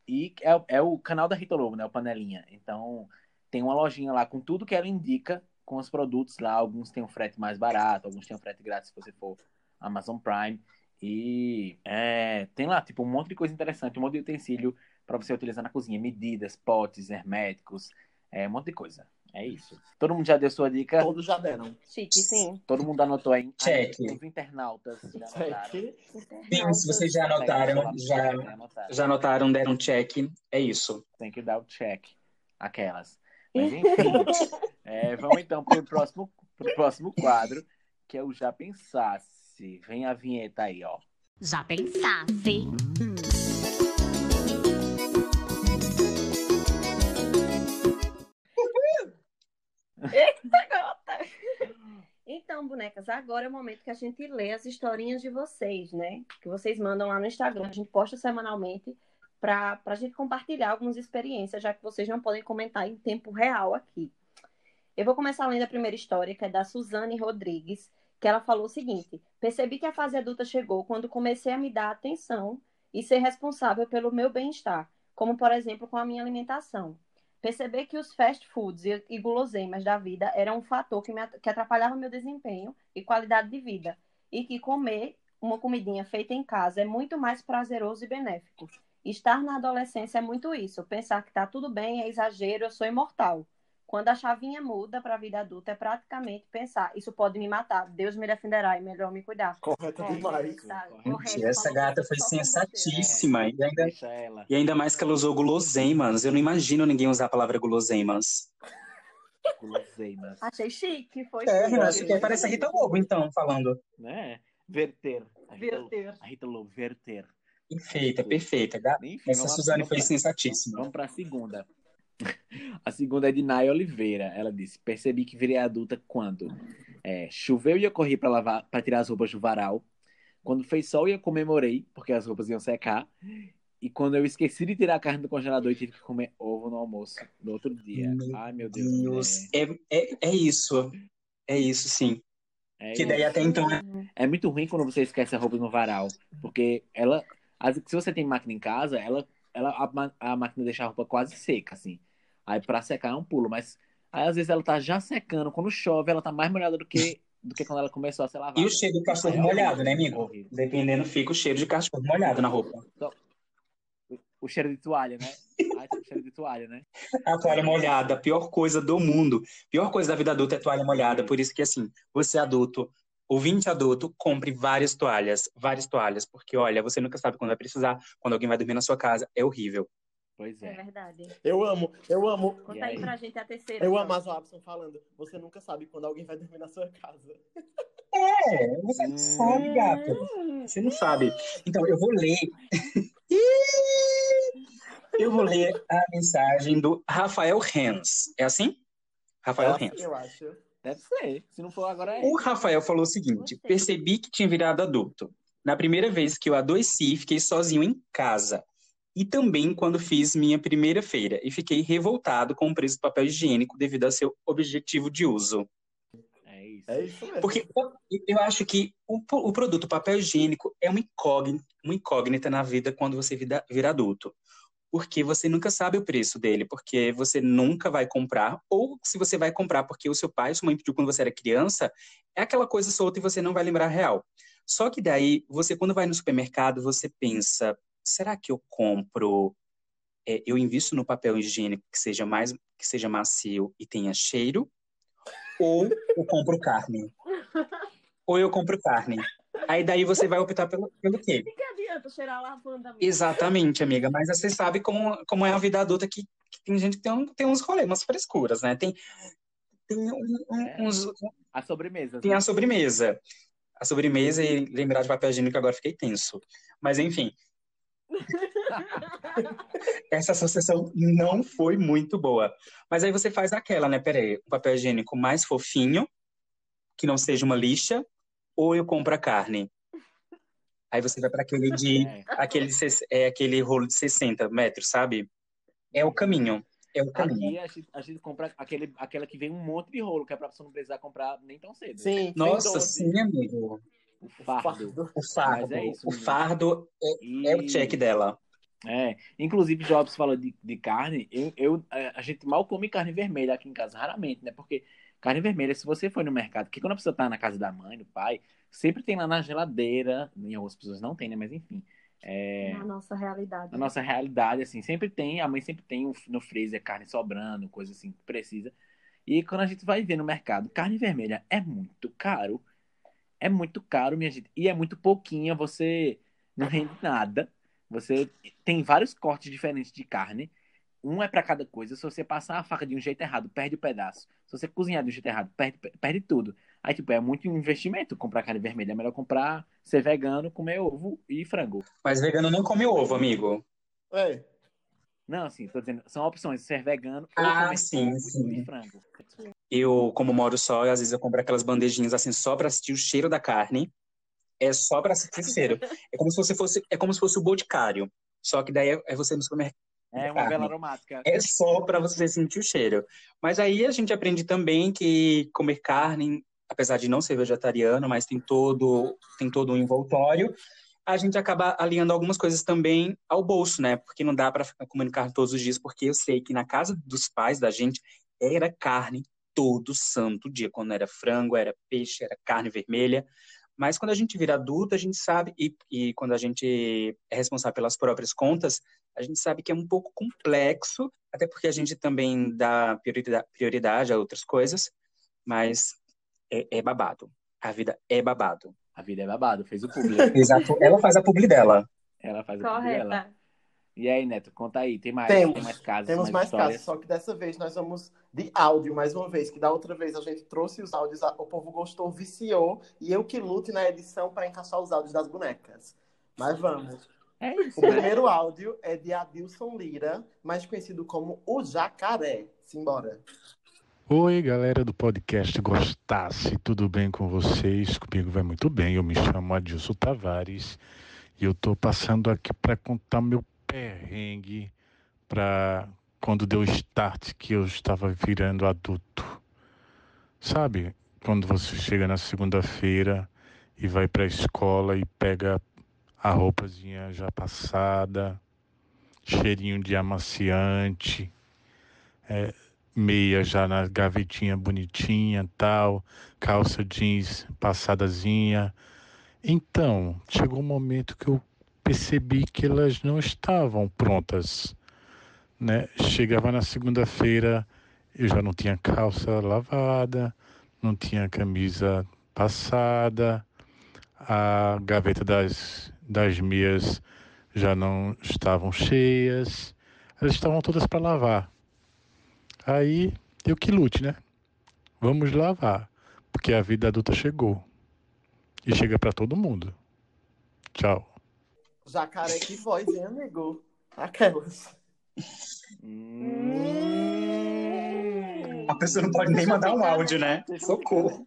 E é, é o canal da Rita Lobo, né? O Panelinha. Então tem uma lojinha lá com tudo que ela indica com os produtos lá. Alguns têm um frete mais barato, alguns têm um frete grátis se você for Amazon Prime. E é, tem lá, tipo, um monte de coisa interessante, um monte de utensílio para você utilizar na cozinha. Medidas, potes, herméticos, é, um monte de coisa. É isso. Todo mundo já deu sua dica?
Todos já deram.
Chique, sim.
Todo mundo anotou aí?
Check.
Os internautas já anotaram.
Check.
Sim, se vocês já anotaram, já, já anotaram, deram check. É isso.
Tem que dar o check. Aquelas. (laughs) Mas enfim, é, vamos então para o próximo, pro próximo quadro, que é o Já Pensasse. Vem a vinheta aí, ó.
Já pensasse?
Eita, gota! Então, bonecas, agora é o momento que a gente lê as historinhas de vocês, né? Que vocês mandam lá no Instagram. A gente posta semanalmente para a gente compartilhar algumas experiências, já que vocês não podem comentar em tempo real aqui. Eu vou começar lendo a primeira história, que é da Suzane Rodrigues, que ela falou o seguinte: Percebi que a fase adulta chegou quando comecei a me dar atenção e ser responsável pelo meu bem-estar, como por exemplo com a minha alimentação. Perceber que os fast foods e, guloseimas da vida eram um fator que, me, que atrapalhava meu desempenho e qualidade de vida. E que comer uma comidinha feita em casa é muito mais prazeroso e benéfico. Estar na adolescência é muito isso. Pensar que tá tudo bem é exagero, eu sou imortal. Quando a chavinha muda para a vida adulta, é praticamente pensar: isso pode me matar, Deus me defenderá e melhor me cuidar.
Correto é, demais.
Essa gata foi sensatíssima. E ainda, e ainda mais que ela usou guloseimas. Eu não imagino ninguém usar a palavra guloseimas.
Guloseimas.
Achei chique, foi.
É,
chique.
acho que parece a Rita Lobo, então, falando.
Né? Verter. A Rita,
Verter.
A Rita Lobo, verter.
Perfeita, perfeita.
Enfim,
Essa Suzane foi
pra-
sensatíssima.
Vamos para a segunda. (laughs) A segunda é de Nay Oliveira. Ela disse: Percebi que virei adulta quando é, choveu e eu corri para lavar, para tirar as roupas do varal. Quando fez sol eu comemorei, porque as roupas iam secar. E quando eu esqueci de tirar a carne do congelador e tive que comer ovo no almoço no outro dia.
Meu
Ai, meu Deus.
Deus, é, é, é isso. É isso, sim.
É,
Que
é,
daí até então
é muito ruim quando você esquece a roupa no varal. Porque ela. Se você tem máquina em casa, ela, ela, a, a máquina deixa a roupa quase seca, assim. Aí pra secar é um pulo, mas aí às vezes ela tá já secando. Quando chove, ela tá mais molhada do que, do que quando ela começou a ser lavada.
E o cheiro do cachorro
É
molhado, né,
é
amigo?
horrível.
Dependendo, fica o cheiro de cachorro molhado na roupa.
O cheiro de toalha, né? Ai, o cheiro de toalha, né?
A toalha molhada, a pior coisa do mundo. Pior coisa da vida adulta é toalha molhada. Por isso que, assim, você adulto, ouvinte adulto, compre várias toalhas. Várias toalhas. Porque, olha, você nunca sabe quando vai precisar. Quando alguém vai dormir na sua casa. É horrível.
Pois
É
é.
verdade.
Eu amo, eu amo.
Conta aí
aí?
pra gente a terceira.
Eu
então.
amo a Zoabson falando. Você nunca sabe quando alguém vai dormir na sua casa.
É, você não
Hum.
sabe, gato. Você não sabe. Então, eu vou ler. (laughs) eu vou ler a mensagem do Rafael Rens. É assim? Rafael Rens.
eu acho.
Deve ser. Se não for agora é.
O Rafael falou o seguinte: percebi que tinha virado adulto. Na primeira vez que eu adoeci, fiquei sozinho em casa. E também quando fiz minha primeira feira. E fiquei revoltado com o preço do papel higiênico devido ao seu objetivo de uso.
É isso.
É isso mesmo.
Porque eu acho que o, o produto papel higiênico é uma incógnita, uma incógnita na vida quando você vira, vira adulto. Porque você nunca sabe o preço dele, porque você nunca vai comprar, ou se você vai comprar porque o seu pai, sua mãe pediu quando você era criança, é aquela coisa solta e você não vai lembrar a real. Só que daí, você quando vai no supermercado, você pensa, será que eu compro, é, eu invisto no papel higiênico que seja mais, que seja macio e tenha cheiro, ou eu compro carne? ou eu compro carne. Aí daí você vai optar pelo, pelo quê?
Que adianta cheirar a lavanda? amiga?
Exatamente, amiga. Mas você sabe como, como é a vida adulta que, que tem gente que tem, um, tem uns rolês, umas frescuras, né? Tem, tem, um- um-
É.
uns,
A sobremesa.
tem a sobremesa. A sobremesa e lembrar de papel higiênico agora fiquei tenso. Mas enfim. (laughs) Essa associação não foi muito boa. Mas aí você faz aquela, né? Peraí, um papel higiênico mais fofinho, que não seja uma lixa, ou eu compro a carne. Aí você vai para aquele de (laughs)
É.
aquele, é, aquele rolo de 60 metros, sabe? É o caminho. É o caminho.
Aqui a gente, a gente compra aquele, aquela que vem um monte de rolo, que é pra você não precisar comprar nem tão cedo.
Sim,
Nossa, sim, amigo.
O fardo.
O fardo.
Mas é isso,
o
menino.
fardo é o check dela.
É, inclusive Jobs falou de, de carne, eu, eu- a a gente mal come carne vermelha aqui em casa, raramente, né? Porque carne vermelha, se você for no mercado, que quando a pessoa tá na casa da mãe, do pai, sempre tem lá na geladeira, em algumas pessoas não tem, né? Mas enfim, é,
Na nossa realidade.
na nossa realidade, assim, sempre tem, a mãe sempre tem no freezer carne sobrando, coisa assim que precisa. E quando a gente vai ver no mercado, carne vermelha é muito caro. É muito caro, minha gente. E é muito pouquinha, você não rende nada. Você tem vários cortes diferentes de carne. Um é para cada coisa. Se você passar a faca de um jeito errado, perde o pedaço. Se você cozinhar de um jeito errado, perde, perde tudo. Aí, tipo, é muito investimento comprar carne vermelha. É melhor comprar, ser vegano, comer ovo e frango.
Mas vegano não come ovo, amigo.
É.
Não, assim, tô dizendo, são opções, ser vegano ou
Ah, sim, sim.
frango.
Eu, como moro só, às vezes eu compro aquelas bandejinhas assim só pra sentir o cheiro da carne. É só pra sentir o cheiro. É como se você fosse, é como se fosse o boticário. Só que daí é, é você no supermercado.
É uma
Carne.
vela aromática.
É só pra você sentir o cheiro. Mas aí a gente aprende também que comer carne, apesar de não ser vegetariano, mas tem todo, tem todo um envoltório. A gente acaba alinhando algumas coisas também ao bolso, né? Porque não dá para comunicar todos os dias, porque eu sei que na casa dos pais da gente era carne todo santo dia. Quando era frango, era peixe, era carne vermelha. Mas quando a gente vira adulto, a gente sabe, e, e quando a gente é responsável pelas próprias contas, a gente sabe que é um pouco complexo, até porque a gente também dá prioridade, prioridade a outras coisas, mas é, é babado. A vida é babado.
A vida é babado, fez o publi. (laughs)
Exato. Ela faz a publi dela.
Ela faz a publi dela. E aí, Neto, conta aí, tem mais,
temos,
tem mais casos?
Temos
mais,
mais casos, só que dessa vez nós vamos de áudio, mais uma vez, que da outra vez a gente trouxe os áudios, o povo gostou, viciou, e eu que lute na edição para encaixar os áudios das bonecas. Mas vamos.
É isso,
o né? primeiro áudio é de Adilson Lira, mais conhecido como o Jacaré. Simbora.
Oi, galera do podcast Gostasse, tudo bem com vocês? Comigo vai muito bem. Eu me chamo Adilson Tavares e eu tô passando aqui para contar meu perrengue para quando deu start que eu estava virando adulto. Sabe, quando você chega na segunda-feira e vai para a escola e pega a roupazinha já passada, cheirinho de amaciante, é, meia já na gavetinha bonitinha, tal, calça jeans passadazinha. Então, chegou um momento que eu percebi que elas não estavam prontas. Né? Chegava na segunda-feira, eu já não tinha calça lavada, não tinha camisa passada, a gaveta das, das meias já não estavam cheias, elas estavam todas para lavar. Aí eu que lute, né? Vamos lavar, porque a vida adulta chegou. E chega para todo mundo. Tchau.
Jacaré, que voz, hein, amigo? Aquelas.
Hum... A pessoa não pode nem mandar um áudio, né? Socorro.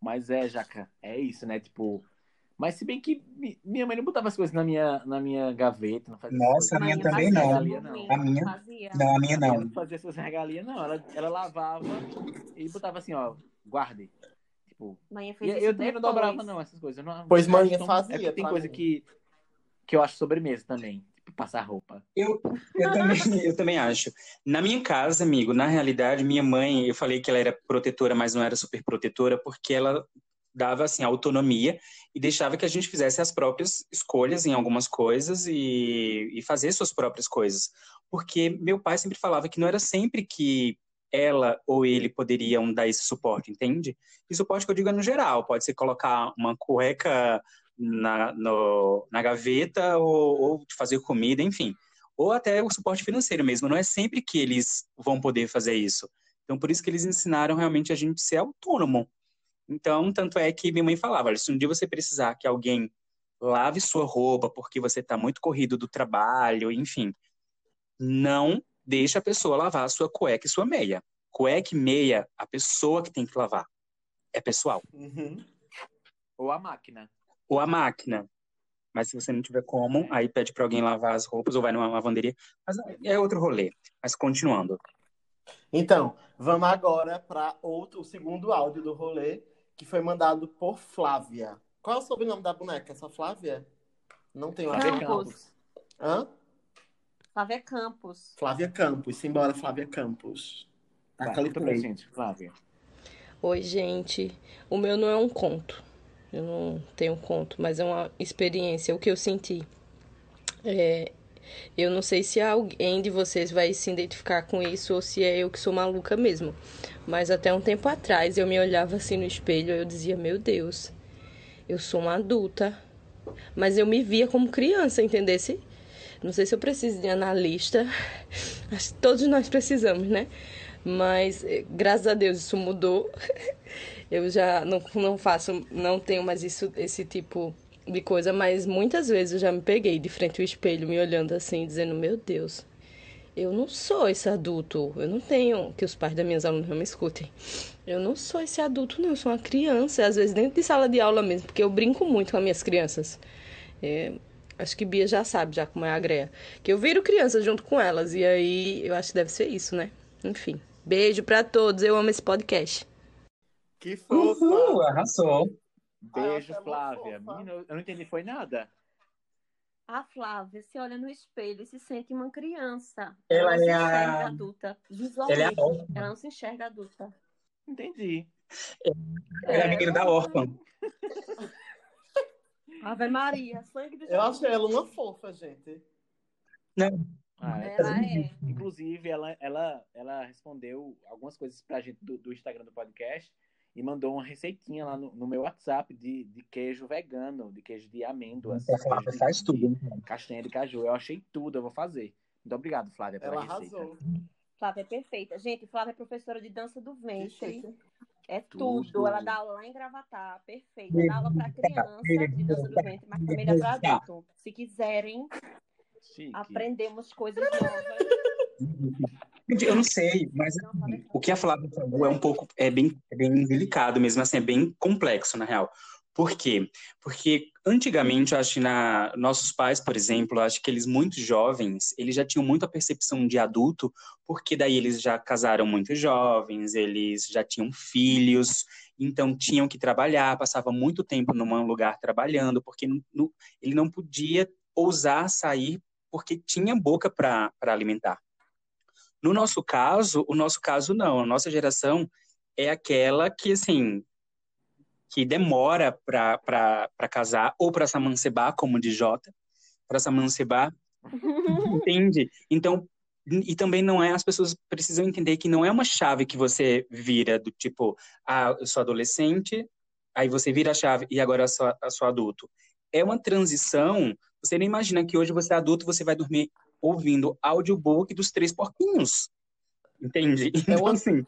Mas é, Jaca, é isso, né? Tipo. Mas se bem que minha mãe não botava as coisas na minha, na minha gaveta. Não fazia
Nossa, a minha também não.
Regalia,
não. A minha, não, a minha não.
Não fazia suas regalias, não. Ela, ela lavava e botava assim, ó, guarde. Tipo,
Manhã fez
eu,
isso
eu também não dobrava, não, essas coisas. Não,
Pois manhã
tão-
fazia,
É tem
pra
coisa
mim.
que, que eu acho sobremesa também. Tipo, passar roupa.
Eu, eu, também, (laughs) eu também acho. Na minha casa, amigo, na realidade, minha mãe, eu falei que ela era protetora, mas não era super protetora, porque ela dava assim autonomia e deixava que a gente fizesse as próprias escolhas em algumas coisas e, e fazer suas próprias coisas. Porque meu pai sempre falava que não era sempre que ela ou ele poderiam dar esse suporte, entende? E suporte que eu digo é no geral, pode ser colocar uma cueca na, no- na gaveta ou, ou fazer comida, enfim. Ou até o suporte financeiro mesmo, não é sempre que eles vão poder fazer isso. Então, por isso que eles ensinaram realmente a gente ser autônomo. Então, tanto é que minha mãe falava, olha, se um dia você precisar que alguém lave sua roupa porque você está muito corrido do trabalho, enfim, não deixa a pessoa lavar a sua cueca e sua meia. Cueca e meia, a pessoa que tem que lavar. É pessoal.
Uhum.
Ou a máquina.
Ou a máquina. Mas se você não tiver como, aí pede para alguém lavar as roupas ou vai numa lavanderia. Mas é outro rolê. Mas continuando.
Então, vamos agora para outro, o segundo áudio do rolê, que foi mandado por Flávia. Qual é o sobrenome da boneca? Essa Flávia? Não tenho
Flávia
a
Campos.
Hã?
Flávia Campos.
Flávia Campos. Simbora, Flávia Campos. Taca ali
conta pra gente, Flávia.
Oi, gente. O meu não é um conto. Eu não tenho conto, mas é uma experiência, o que eu senti. É, eu não sei se alguém de vocês vai se identificar com isso ou se é eu que sou maluca mesmo. Mas até um tempo atrás eu me olhava assim no espelho e eu dizia: Meu Deus, eu sou uma adulta. Mas eu me via como criança, entendesse? Não sei se eu preciso de analista. (laughs) Acho que todos nós precisamos, né? Mas eh, graças a Deus isso mudou. (laughs) Eu já não, não faço, não tenho mais isso, esse tipo de coisa, mas muitas vezes eu já me peguei de frente ao espelho, me olhando assim, dizendo: Meu Deus, eu não sou esse adulto. Eu não tenho. Que os pais das minhas alunas não me escutem. Eu não sou esse adulto, não. Eu sou uma criança, às vezes dentro de sala de aula mesmo, porque eu brinco muito com as minhas crianças. É, acho que Bia já sabe, já como é a Greia. Que eu viro criança junto com elas. E aí eu acho que deve ser isso, né? Enfim. Beijo pra todos. Eu amo esse podcast.
Que fofa!
Uhul, arrasou.
Beijo,
ela é
Flávia. Menina, eu não entendi, foi nada.
A Flávia se olha no espelho e se sente uma criança.
Ela
não se
é a-
enxerga adulta. Visualmente,
Ela é a
ela não se enxerga adulta.
Entendi.
Ela é a menina da órfã. (laughs)
Ave Maria, sangue de
Eu achei ela uma fofa, gente.
Ah, é.
Ela é.
Inclusive, ela, ela, ela respondeu algumas coisas pra gente do, do Instagram do podcast e mandou uma receitinha lá no, no meu WhatsApp de, de queijo vegano, de queijo de amêndoas.
A Flávia
queijo de-
faz tudo. né?
Castanha de caju. Eu achei tudo, eu vou fazer. Muito obrigado, Flávia, pela
Ela
receita.
arrasou.
Flávia é perfeita. Gente, Flávia é professora de dança do ventre. É
Tudo.
tudo. Ela dá aula lá em Gravatar. Perfeita. Dá aula pra criança de dança do ventre, mas também dá pra adulto. Se quiserem,
Chique.
aprendemos coisas novas.
Eu não sei, mas o que a Flávia falou é um pouco, é bem, é bem delicado mesmo, assim, é bem complexo, na real. Por quê? Porque antigamente, eu acho que na, nossos pais, por exemplo, acho que eles muito jovens, eles já tinham muito a percepção de adulto, porque daí eles já casaram muito jovens, eles já tinham filhos, então tinham que trabalhar, passava muito tempo num lugar trabalhando, porque não- não- ele não podia ousar sair porque tinha boca para alimentar. No nosso caso, o nosso caso não. A nossa geração é aquela que, assim, que demora para casar ou para se amancebar, como de Jota, para se amancebar, (laughs) entende? Então, e também não é, as pessoas precisam entender que não é uma chave que você vira do tipo, ah, eu sou adolescente, aí você vira a chave e agora eu sou, eu sou adulto. É uma transição, você nem imagina que hoje você é adulto, você vai dormir ouvindo audiobook dos Três Porquinhos, entende? Então,
uma-
assim,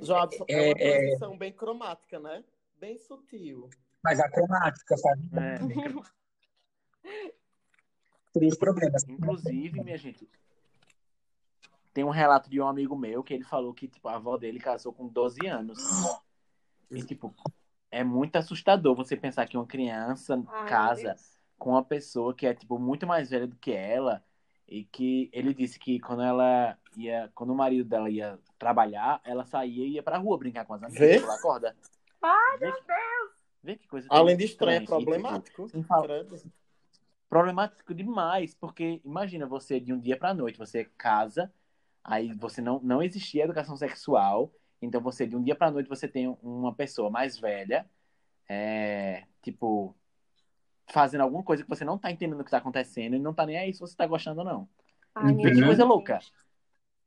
Jobson, é,
É,
uma
é.
transição bem cromática, né? Bem sutil.
mas a cromática, sabe?
É, bem- (laughs)
Três problemas.
Inclusive, minha gente, tem um relato de um amigo meu que ele falou que tipo, a avó dele casou com 12 anos. E, tipo, é muito assustador você pensar que uma criança
Ai,
casa
Deus.
com uma pessoa que é, tipo, muito mais velha do que ela. E que ele disse que quando ela ia, quando o marido dela ia trabalhar, ela saía e ia pra rua brincar com as amigas,
Vê?
corda.
Ai,
meu Deus! Vê que coisa
Além de estranho, é problemático.
sem falar- problemático demais, porque imagina você de um dia pra noite, você casa, aí você não, não existia educação sexual, então você de um dia pra noite você tem uma pessoa mais velha, é, tipo, fazendo alguma coisa que você não tá entendendo o que tá acontecendo e não tá nem aí se você tá gostando ou não.
Ai,
Que
coisa
gente.
louca.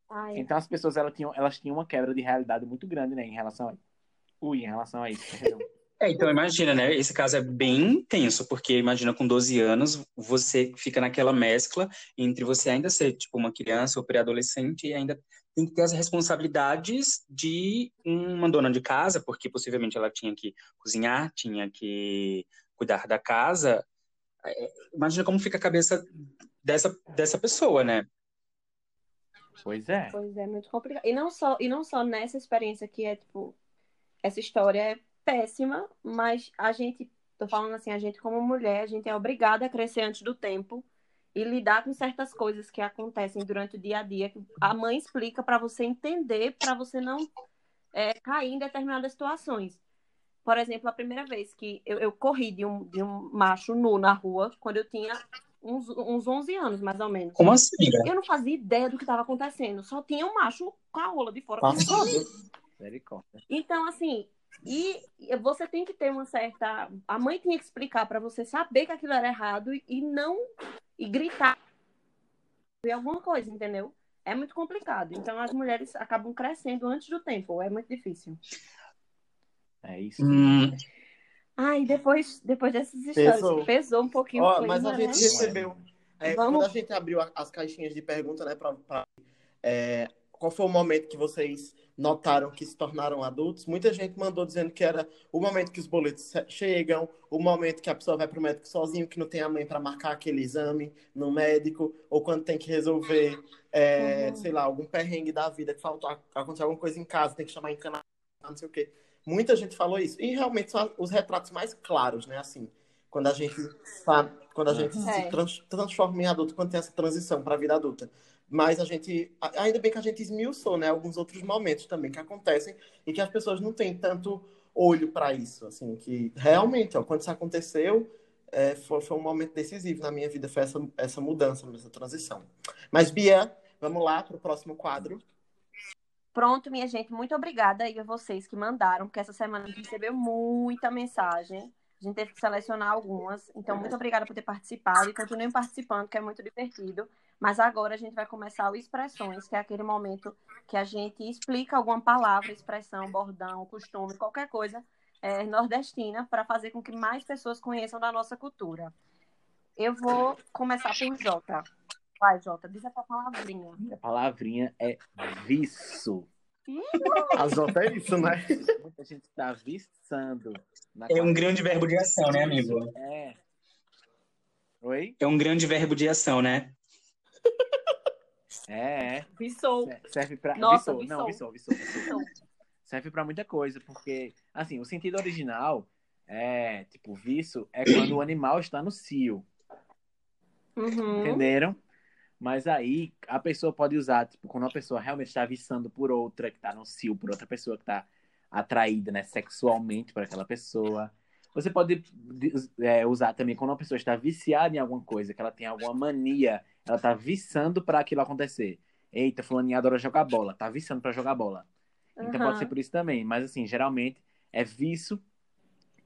Ai,
Então as pessoas elas tinham, elas tinham uma quebra de realidade muito grande, né, em relação a Ui, em relação a isso. (laughs)
É, então imagina, né? Esse caso é bem tenso, porque imagina com 12 anos, você fica naquela mescla entre você ainda ser tipo uma criança ou pré-adolescente e ainda tem que ter as responsabilidades de uma dona de casa, porque possivelmente ela tinha que cozinhar, tinha que cuidar da casa. É, Imagina como fica a cabeça dessa, dessa pessoa, né?
Pois é.
Pois é, muito complicado. E não só, e não só nessa experiência que é, tipo, essa história é péssima, mas a gente, tô falando assim, a gente como mulher, a gente é obrigada a crescer antes do tempo e lidar com certas coisas que acontecem durante o dia a dia, que a mãe explica para você entender, para você não é, cair em determinadas situações. Por exemplo, a primeira vez que eu, eu corri de um, de um macho nu na rua, quando eu tinha uns, uns 11 anos, mais ou menos.
Como assim, amiga?
Eu não fazia ideia do que estava acontecendo. Só tinha um macho com a rola de fora. Então, assim, e você tem que ter uma certa. A mãe tinha que explicar para você saber que aquilo era errado e- e não. e gritar e alguma coisa, entendeu? É muito complicado. Então, as mulheres acabam crescendo antes do tempo. É muito difícil.
É isso.
Hum,
Ai, depois, depois dessas histórias,
Pesou.
pesou um pouquinho
Ó,
o clima,
mas a
né?
gente recebeu. é,
Vamos-
Quando a gente abriu a- as caixinhas de pergunta, né, pra, pra- é, qual foi o momento que vocês notaram que se tornaram adultos? Muita gente mandou dizendo que era o momento que os boletos che- chegam, o momento que a pessoa vai pro médico sozinho, que não tem a mãe para marcar aquele exame no médico, ou quando tem que resolver, é,
Uhum.
sei lá, algum perrengue da vida, que faltou, aconteceu alguma coisa em casa, tem que chamar em cana, não sei o quê. Muita gente falou isso. E realmente são os retratos mais claros, né? Assim, quando a gente, sabe, quando a gente
É.
se trans- transforma em adulto, quando tem essa transição para a vida adulta. Mas a gente, ainda bem que a gente esmiuçou, né? Alguns outros momentos também que acontecem e que as pessoas não têm tanto olho para isso, assim, que realmente, ó, quando isso aconteceu, é, foi, foi, um momento decisivo na minha vida, foi essa, essa mudança, essa transição. Mas, Bia, vamos lá para o próximo quadro.
Pronto, minha gente, muito obrigada aí a vocês que mandaram, porque essa semana a gente recebeu muita mensagem. A gente teve que selecionar algumas. Então, muito obrigada por ter participado e continuem participando, que é muito divertido. Mas agora a gente vai começar o Expressões, que é aquele momento que a gente explica alguma palavra, expressão, bordão, costume, qualquer coisa é, nordestina, para fazer com que mais pessoas conheçam da nossa cultura. Eu vou começar por Jota. Vai, Jota, diz a tua palavrinha.
A palavrinha é viço.
A Jota é isso, né?
Muita gente está viçando.
É um grande verbo de ação, né, amigo?
É. Oi?
É um grande verbo de ação, né?
É, é.
Viçou.
Serve pra.
Nossa,
viçou. Não, viçou, viçou, viçou. Serve pra muita coisa, porque, assim, o sentido original é, tipo, viço é quando o animal está no cio.
Uhum.
Entenderam? Mas aí a pessoa pode usar, tipo, quando uma pessoa realmente está viçando por outra, que está no cio, por outra pessoa que está atraída, né, sexualmente por aquela pessoa. Você pode é, usar também quando uma pessoa está viciada em alguma coisa, que ela tem alguma mania, ela está viçando para aquilo acontecer. Eita, fulaninha adora jogar bola, tá viçando para jogar bola. Então
Uhum.
pode ser por isso também. Mas assim, geralmente é viço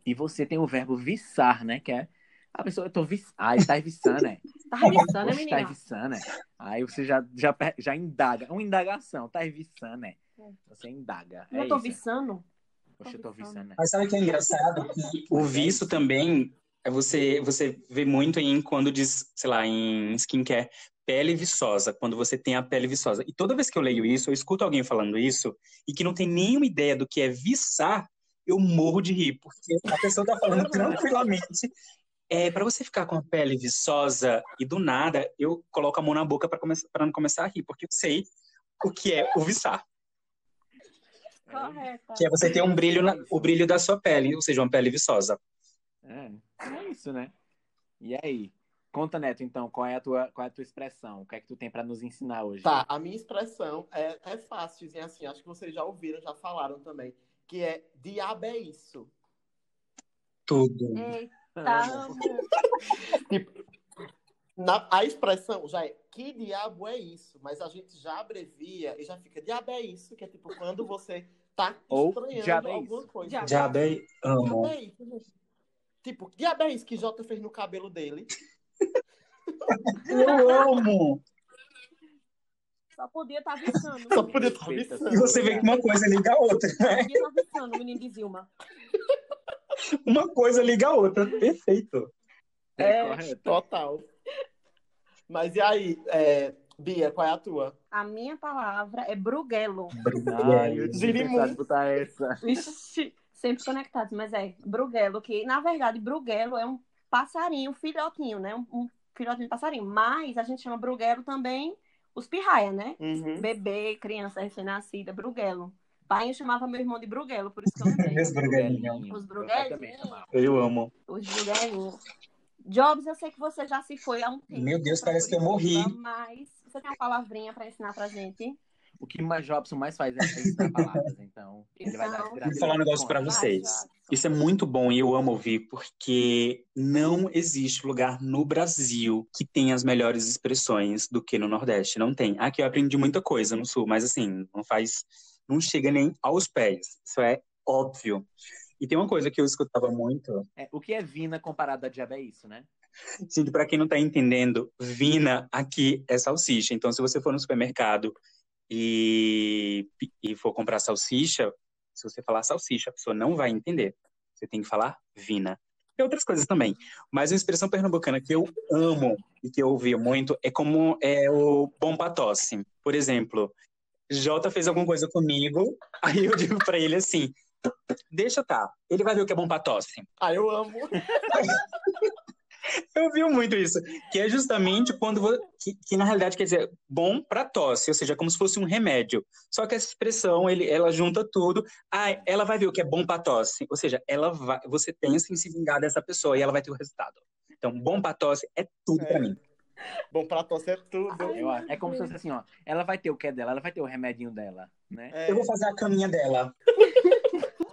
e você tem o verbo viçar, né? Que é a pessoa, eu tô viçando. Ah, ele tá viçando, né?
Tá reviçando, né,
Oxe, tá
menina?
viçando, né? Aí você já, já, já indaga. Uma indagação, tá viçando, né? Você indaga.
Não
é
tô
isso.
viçando?
Poxa, eu tô viçando, né?
Mas sabe o que é engraçado? (laughs) Que o vício também é você, você vê muito em quando diz, sei lá, em skincare, pele viçosa, quando você tem a pele viçosa. E toda vez que eu leio isso, eu escuto alguém falando isso e que não tem nenhuma ideia do que é viçar, eu morro de rir, porque a pessoa tá falando (laughs) tranquilamente. É, para você ficar com a pele viçosa e do nada, eu coloco a mão na boca para não começar a rir, porque eu sei o que é o viçar.
Correta.
Que é você ter um brilho, na- o brilho da sua pele, ou seja, uma pele viçosa.
É, é isso, né? E aí? Conta, Neto, então, qual é a tua, qual é a tua expressão? O que é que tu tem pra nos ensinar hoje?
Tá, a minha expressão é, é fácil, dizer assim, acho que vocês já ouviram, já falaram também, que é diabo é isso.
Tudo.
Eita, amo.
Na, a expressão já é que diabo é isso, mas a gente já abrevia e já fica diabo é isso, que é tipo quando você tá
Ou
estranhando
diabo é
alguma
isso.
coisa.
Diabo.
É... Amo.
Diabo é isso, gente. Tipo, diabo é isso que Jota fez no cabelo dele.
Eu amo!
Só podia estar tá viçando.
Só podia estar
Respeita,
viçando.
E você vê que uma coisa liga a outra, né?
Podia estar tá viçando, o menino de Zilma. (laughs)
Uma coisa liga a outra. Perfeito.
É, correto.
Total. Mas e aí, é, Bia, qual é a tua?
A minha palavra é bruguelo.
Pensado em botar essa. (laughs)
Ixi, sempre conectados, mas é bruguelo, que na verdade bruguelo é um passarinho, filhotinho, né? Um, um filhotinho de passarinho. Mas a gente chama bruguelo também os pirraia, né?
Uhum.
Bebê, criança recém-nascida, bruguelo. Pai eu chamava meu irmão de bruguelo, por isso que eu (laughs) lembrei.
Os bruguelinhos.
Os bruguelinhos.
Eu amo.
Os bruguelinhos. Jobs, eu sei que você já se foi há um tempo.
Meu Deus, parece que eu morri.
Mas você tem uma palavrinha pra ensinar pra gente?
O que mais Jobson mais faz é ensinar palavras, então ele vai dar
Então,
Vou falar um negócio pra
Vai,
vocês. Isso é muito bom e eu amo ouvir, porque não existe lugar no Brasil que tenha as melhores expressões do que no Nordeste. Não tem. Aqui eu aprendi muita coisa no Sul, mas assim, não faz. Não chega nem aos pés. Isso é óbvio. E tem uma coisa que eu escutava muito.
É, o que é Vina comparado a diabo é isso, né?
Gente, para quem não tá entendendo, Vina aqui é salsicha. Então, se você for no supermercado e, e for comprar salsicha, se você falar salsicha, a pessoa não vai entender. Você tem que falar Vina. E outras coisas também. Mas uma expressão pernambucana que eu amo e que eu ouvi muito é como é o bom pra tosse. Por exemplo, Jota fez alguma coisa comigo, (laughs) aí eu digo pra ele assim, deixa tá, ele vai ver o que é bom pra tosse.
Ah, eu amo. (laughs)
Eu vi muito isso, que é justamente quando vo- que, que na realidade quer dizer bom para tosse, ou seja, como se fosse um remédio. Só que essa expressão ele, ela junta tudo. Ah, ela vai ver o que é bom para tosse, ou seja, ela vai, você pensa em se vingar dessa pessoa e ela vai ter o resultado. Então, bom para tosse é tudo
É.
para mim.
Bom pra tosse é tudo.
Eu acho. é como se fosse assim, ó. Ela vai ter o que é dela, ela vai ter o remedinho dela, né?
É,
Eu vou fazer a caminha dela. (laughs)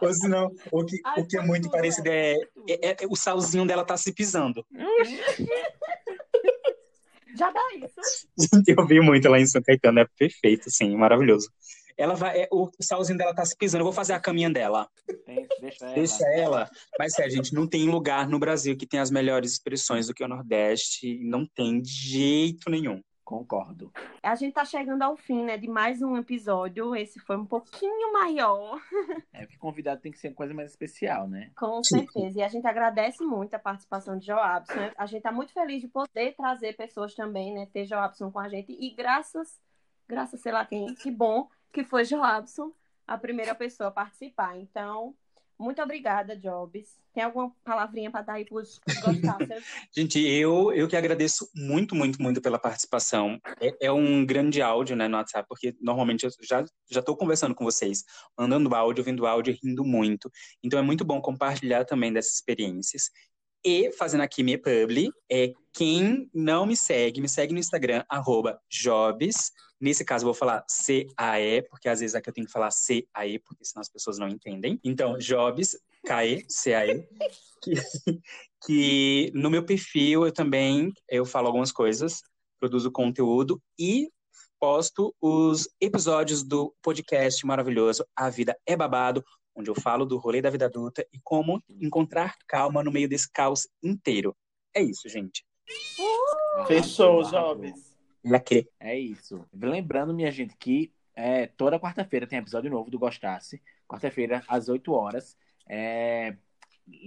Ou senão, o que, o que é muito parecido é, é, é, o salzinho dela tá se pisando. (laughs)
Já dá isso. (laughs)
Eu vi muito lá em São Caetano, é perfeito, sim, maravilhoso. Ela vai, é, o salzinho dela tá se pisando, eu vou fazer a caminha dela.
deixa ela.
Deixa ela. Mas é, gente, não tem lugar no Brasil que tem as melhores expressões do que o Nordeste. Não tem de jeito nenhum.
Concordo.
A gente tá chegando ao fim, né, de mais um episódio. Esse foi um pouquinho maior.
É, porque convidado tem que ser uma coisa mais especial, né?
Com certeza. E a gente agradece muito a participação de Joabson. A gente tá muito feliz de poder trazer pessoas também, né, ter Joabson com a gente. E graças, graças, sei lá quem, que bom que foi Joabson a primeira pessoa a participar. Então, muito obrigada, Jobs. Tem alguma palavrinha para dar aí para os gostáceos? (laughs)
Gente, eu, eu que agradeço muito, muito, muito pela participação. É, é, um grande áudio né, no WhatsApp, porque normalmente eu já estou conversando com vocês, mandando áudio, ouvindo áudio, rindo muito. Então é muito bom compartilhar também dessas experiências. E fazendo aqui minha publi, é quem não me segue, me segue no Instagram, arroba jobs. Nesse caso, eu vou falar C-A-E, porque às vezes aqui eu tenho que falar C-A-E, porque senão as pessoas não entendem. Então, jobs, K-E, C-A-E. Que, que no meu perfil eu também eu falo algumas coisas, produzo conteúdo e posto os episódios do podcast maravilhoso A Vida é Babado, onde eu falo do rolê da vida adulta e como encontrar calma no meio desse caos inteiro. É isso, gente.
Uh! Fechou, Jobs.
É isso. Lembrando, minha gente, que é, toda quarta-feira tem episódio novo do Gostasse. Quarta-feira, às 8 horas. É,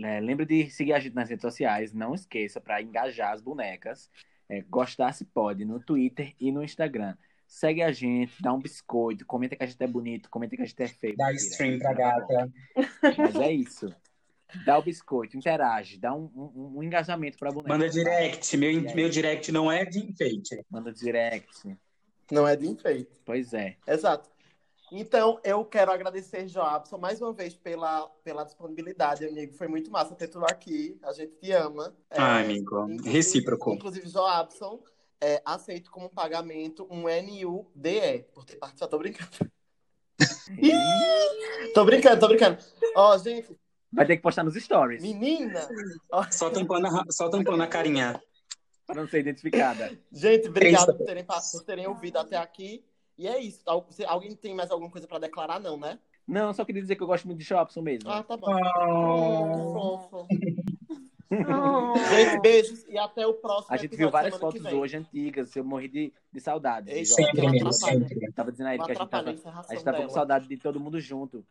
é, lembre de seguir a gente nas redes sociais. Não esqueça para engajar as bonecas. É, Gostasse pode no Twitter e no Instagram. Segue a gente, dá um biscoito, comenta que a gente é bonito, comenta que a gente é feio.
Dá stream pra gata.
Mas é isso. Dá o biscoito, interage, dá um, um, um engajamento pra boneca.
Manda direct. Meu, meu direct não é de enfeite.
Manda direct.
Não é de enfeite.
Pois é.
Exato. Então, eu quero agradecer, Joabson, mais uma vez pela, pela disponibilidade, amigo. Foi muito massa ter tu aqui. A gente te ama.
Ah, é, amigo. Recíproco.
Inclusive, Joabson, é, aceito como pagamento um NUDE por ter participado. Tô brincando. (laughs) tô brincando, tô brincando. Ó, gente.
Vai ter que postar nos stories.
Menina!
Só tampando a, só tampando a carinha.
Para não ser identificada.
Gente, obrigado por terem, por terem ouvido até aqui. E é isso. Alguém tem mais alguma coisa para declarar, não, né?
Não, só queria dizer que eu gosto muito de Shopson mesmo.
Ah, tá bom. Oh. Gente, beijos e até o próximo.
A gente viu várias fotos hoje antigas, eu morri de, de saudade.
De sempre, amigo, sempre.
Tava dizendo aí que a gente tava, a gente tava com saudade de todo mundo junto.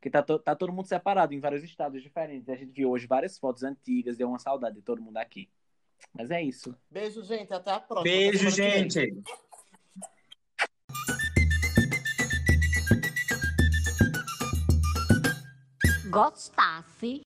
Que tá, to, tá todo mundo separado em vários estados diferentes. A gente viu hoje várias fotos antigas, deu uma saudade de todo mundo aqui. Mas é isso.
Beijo, gente. Até a próxima.
Beijo, gente.
Gostasse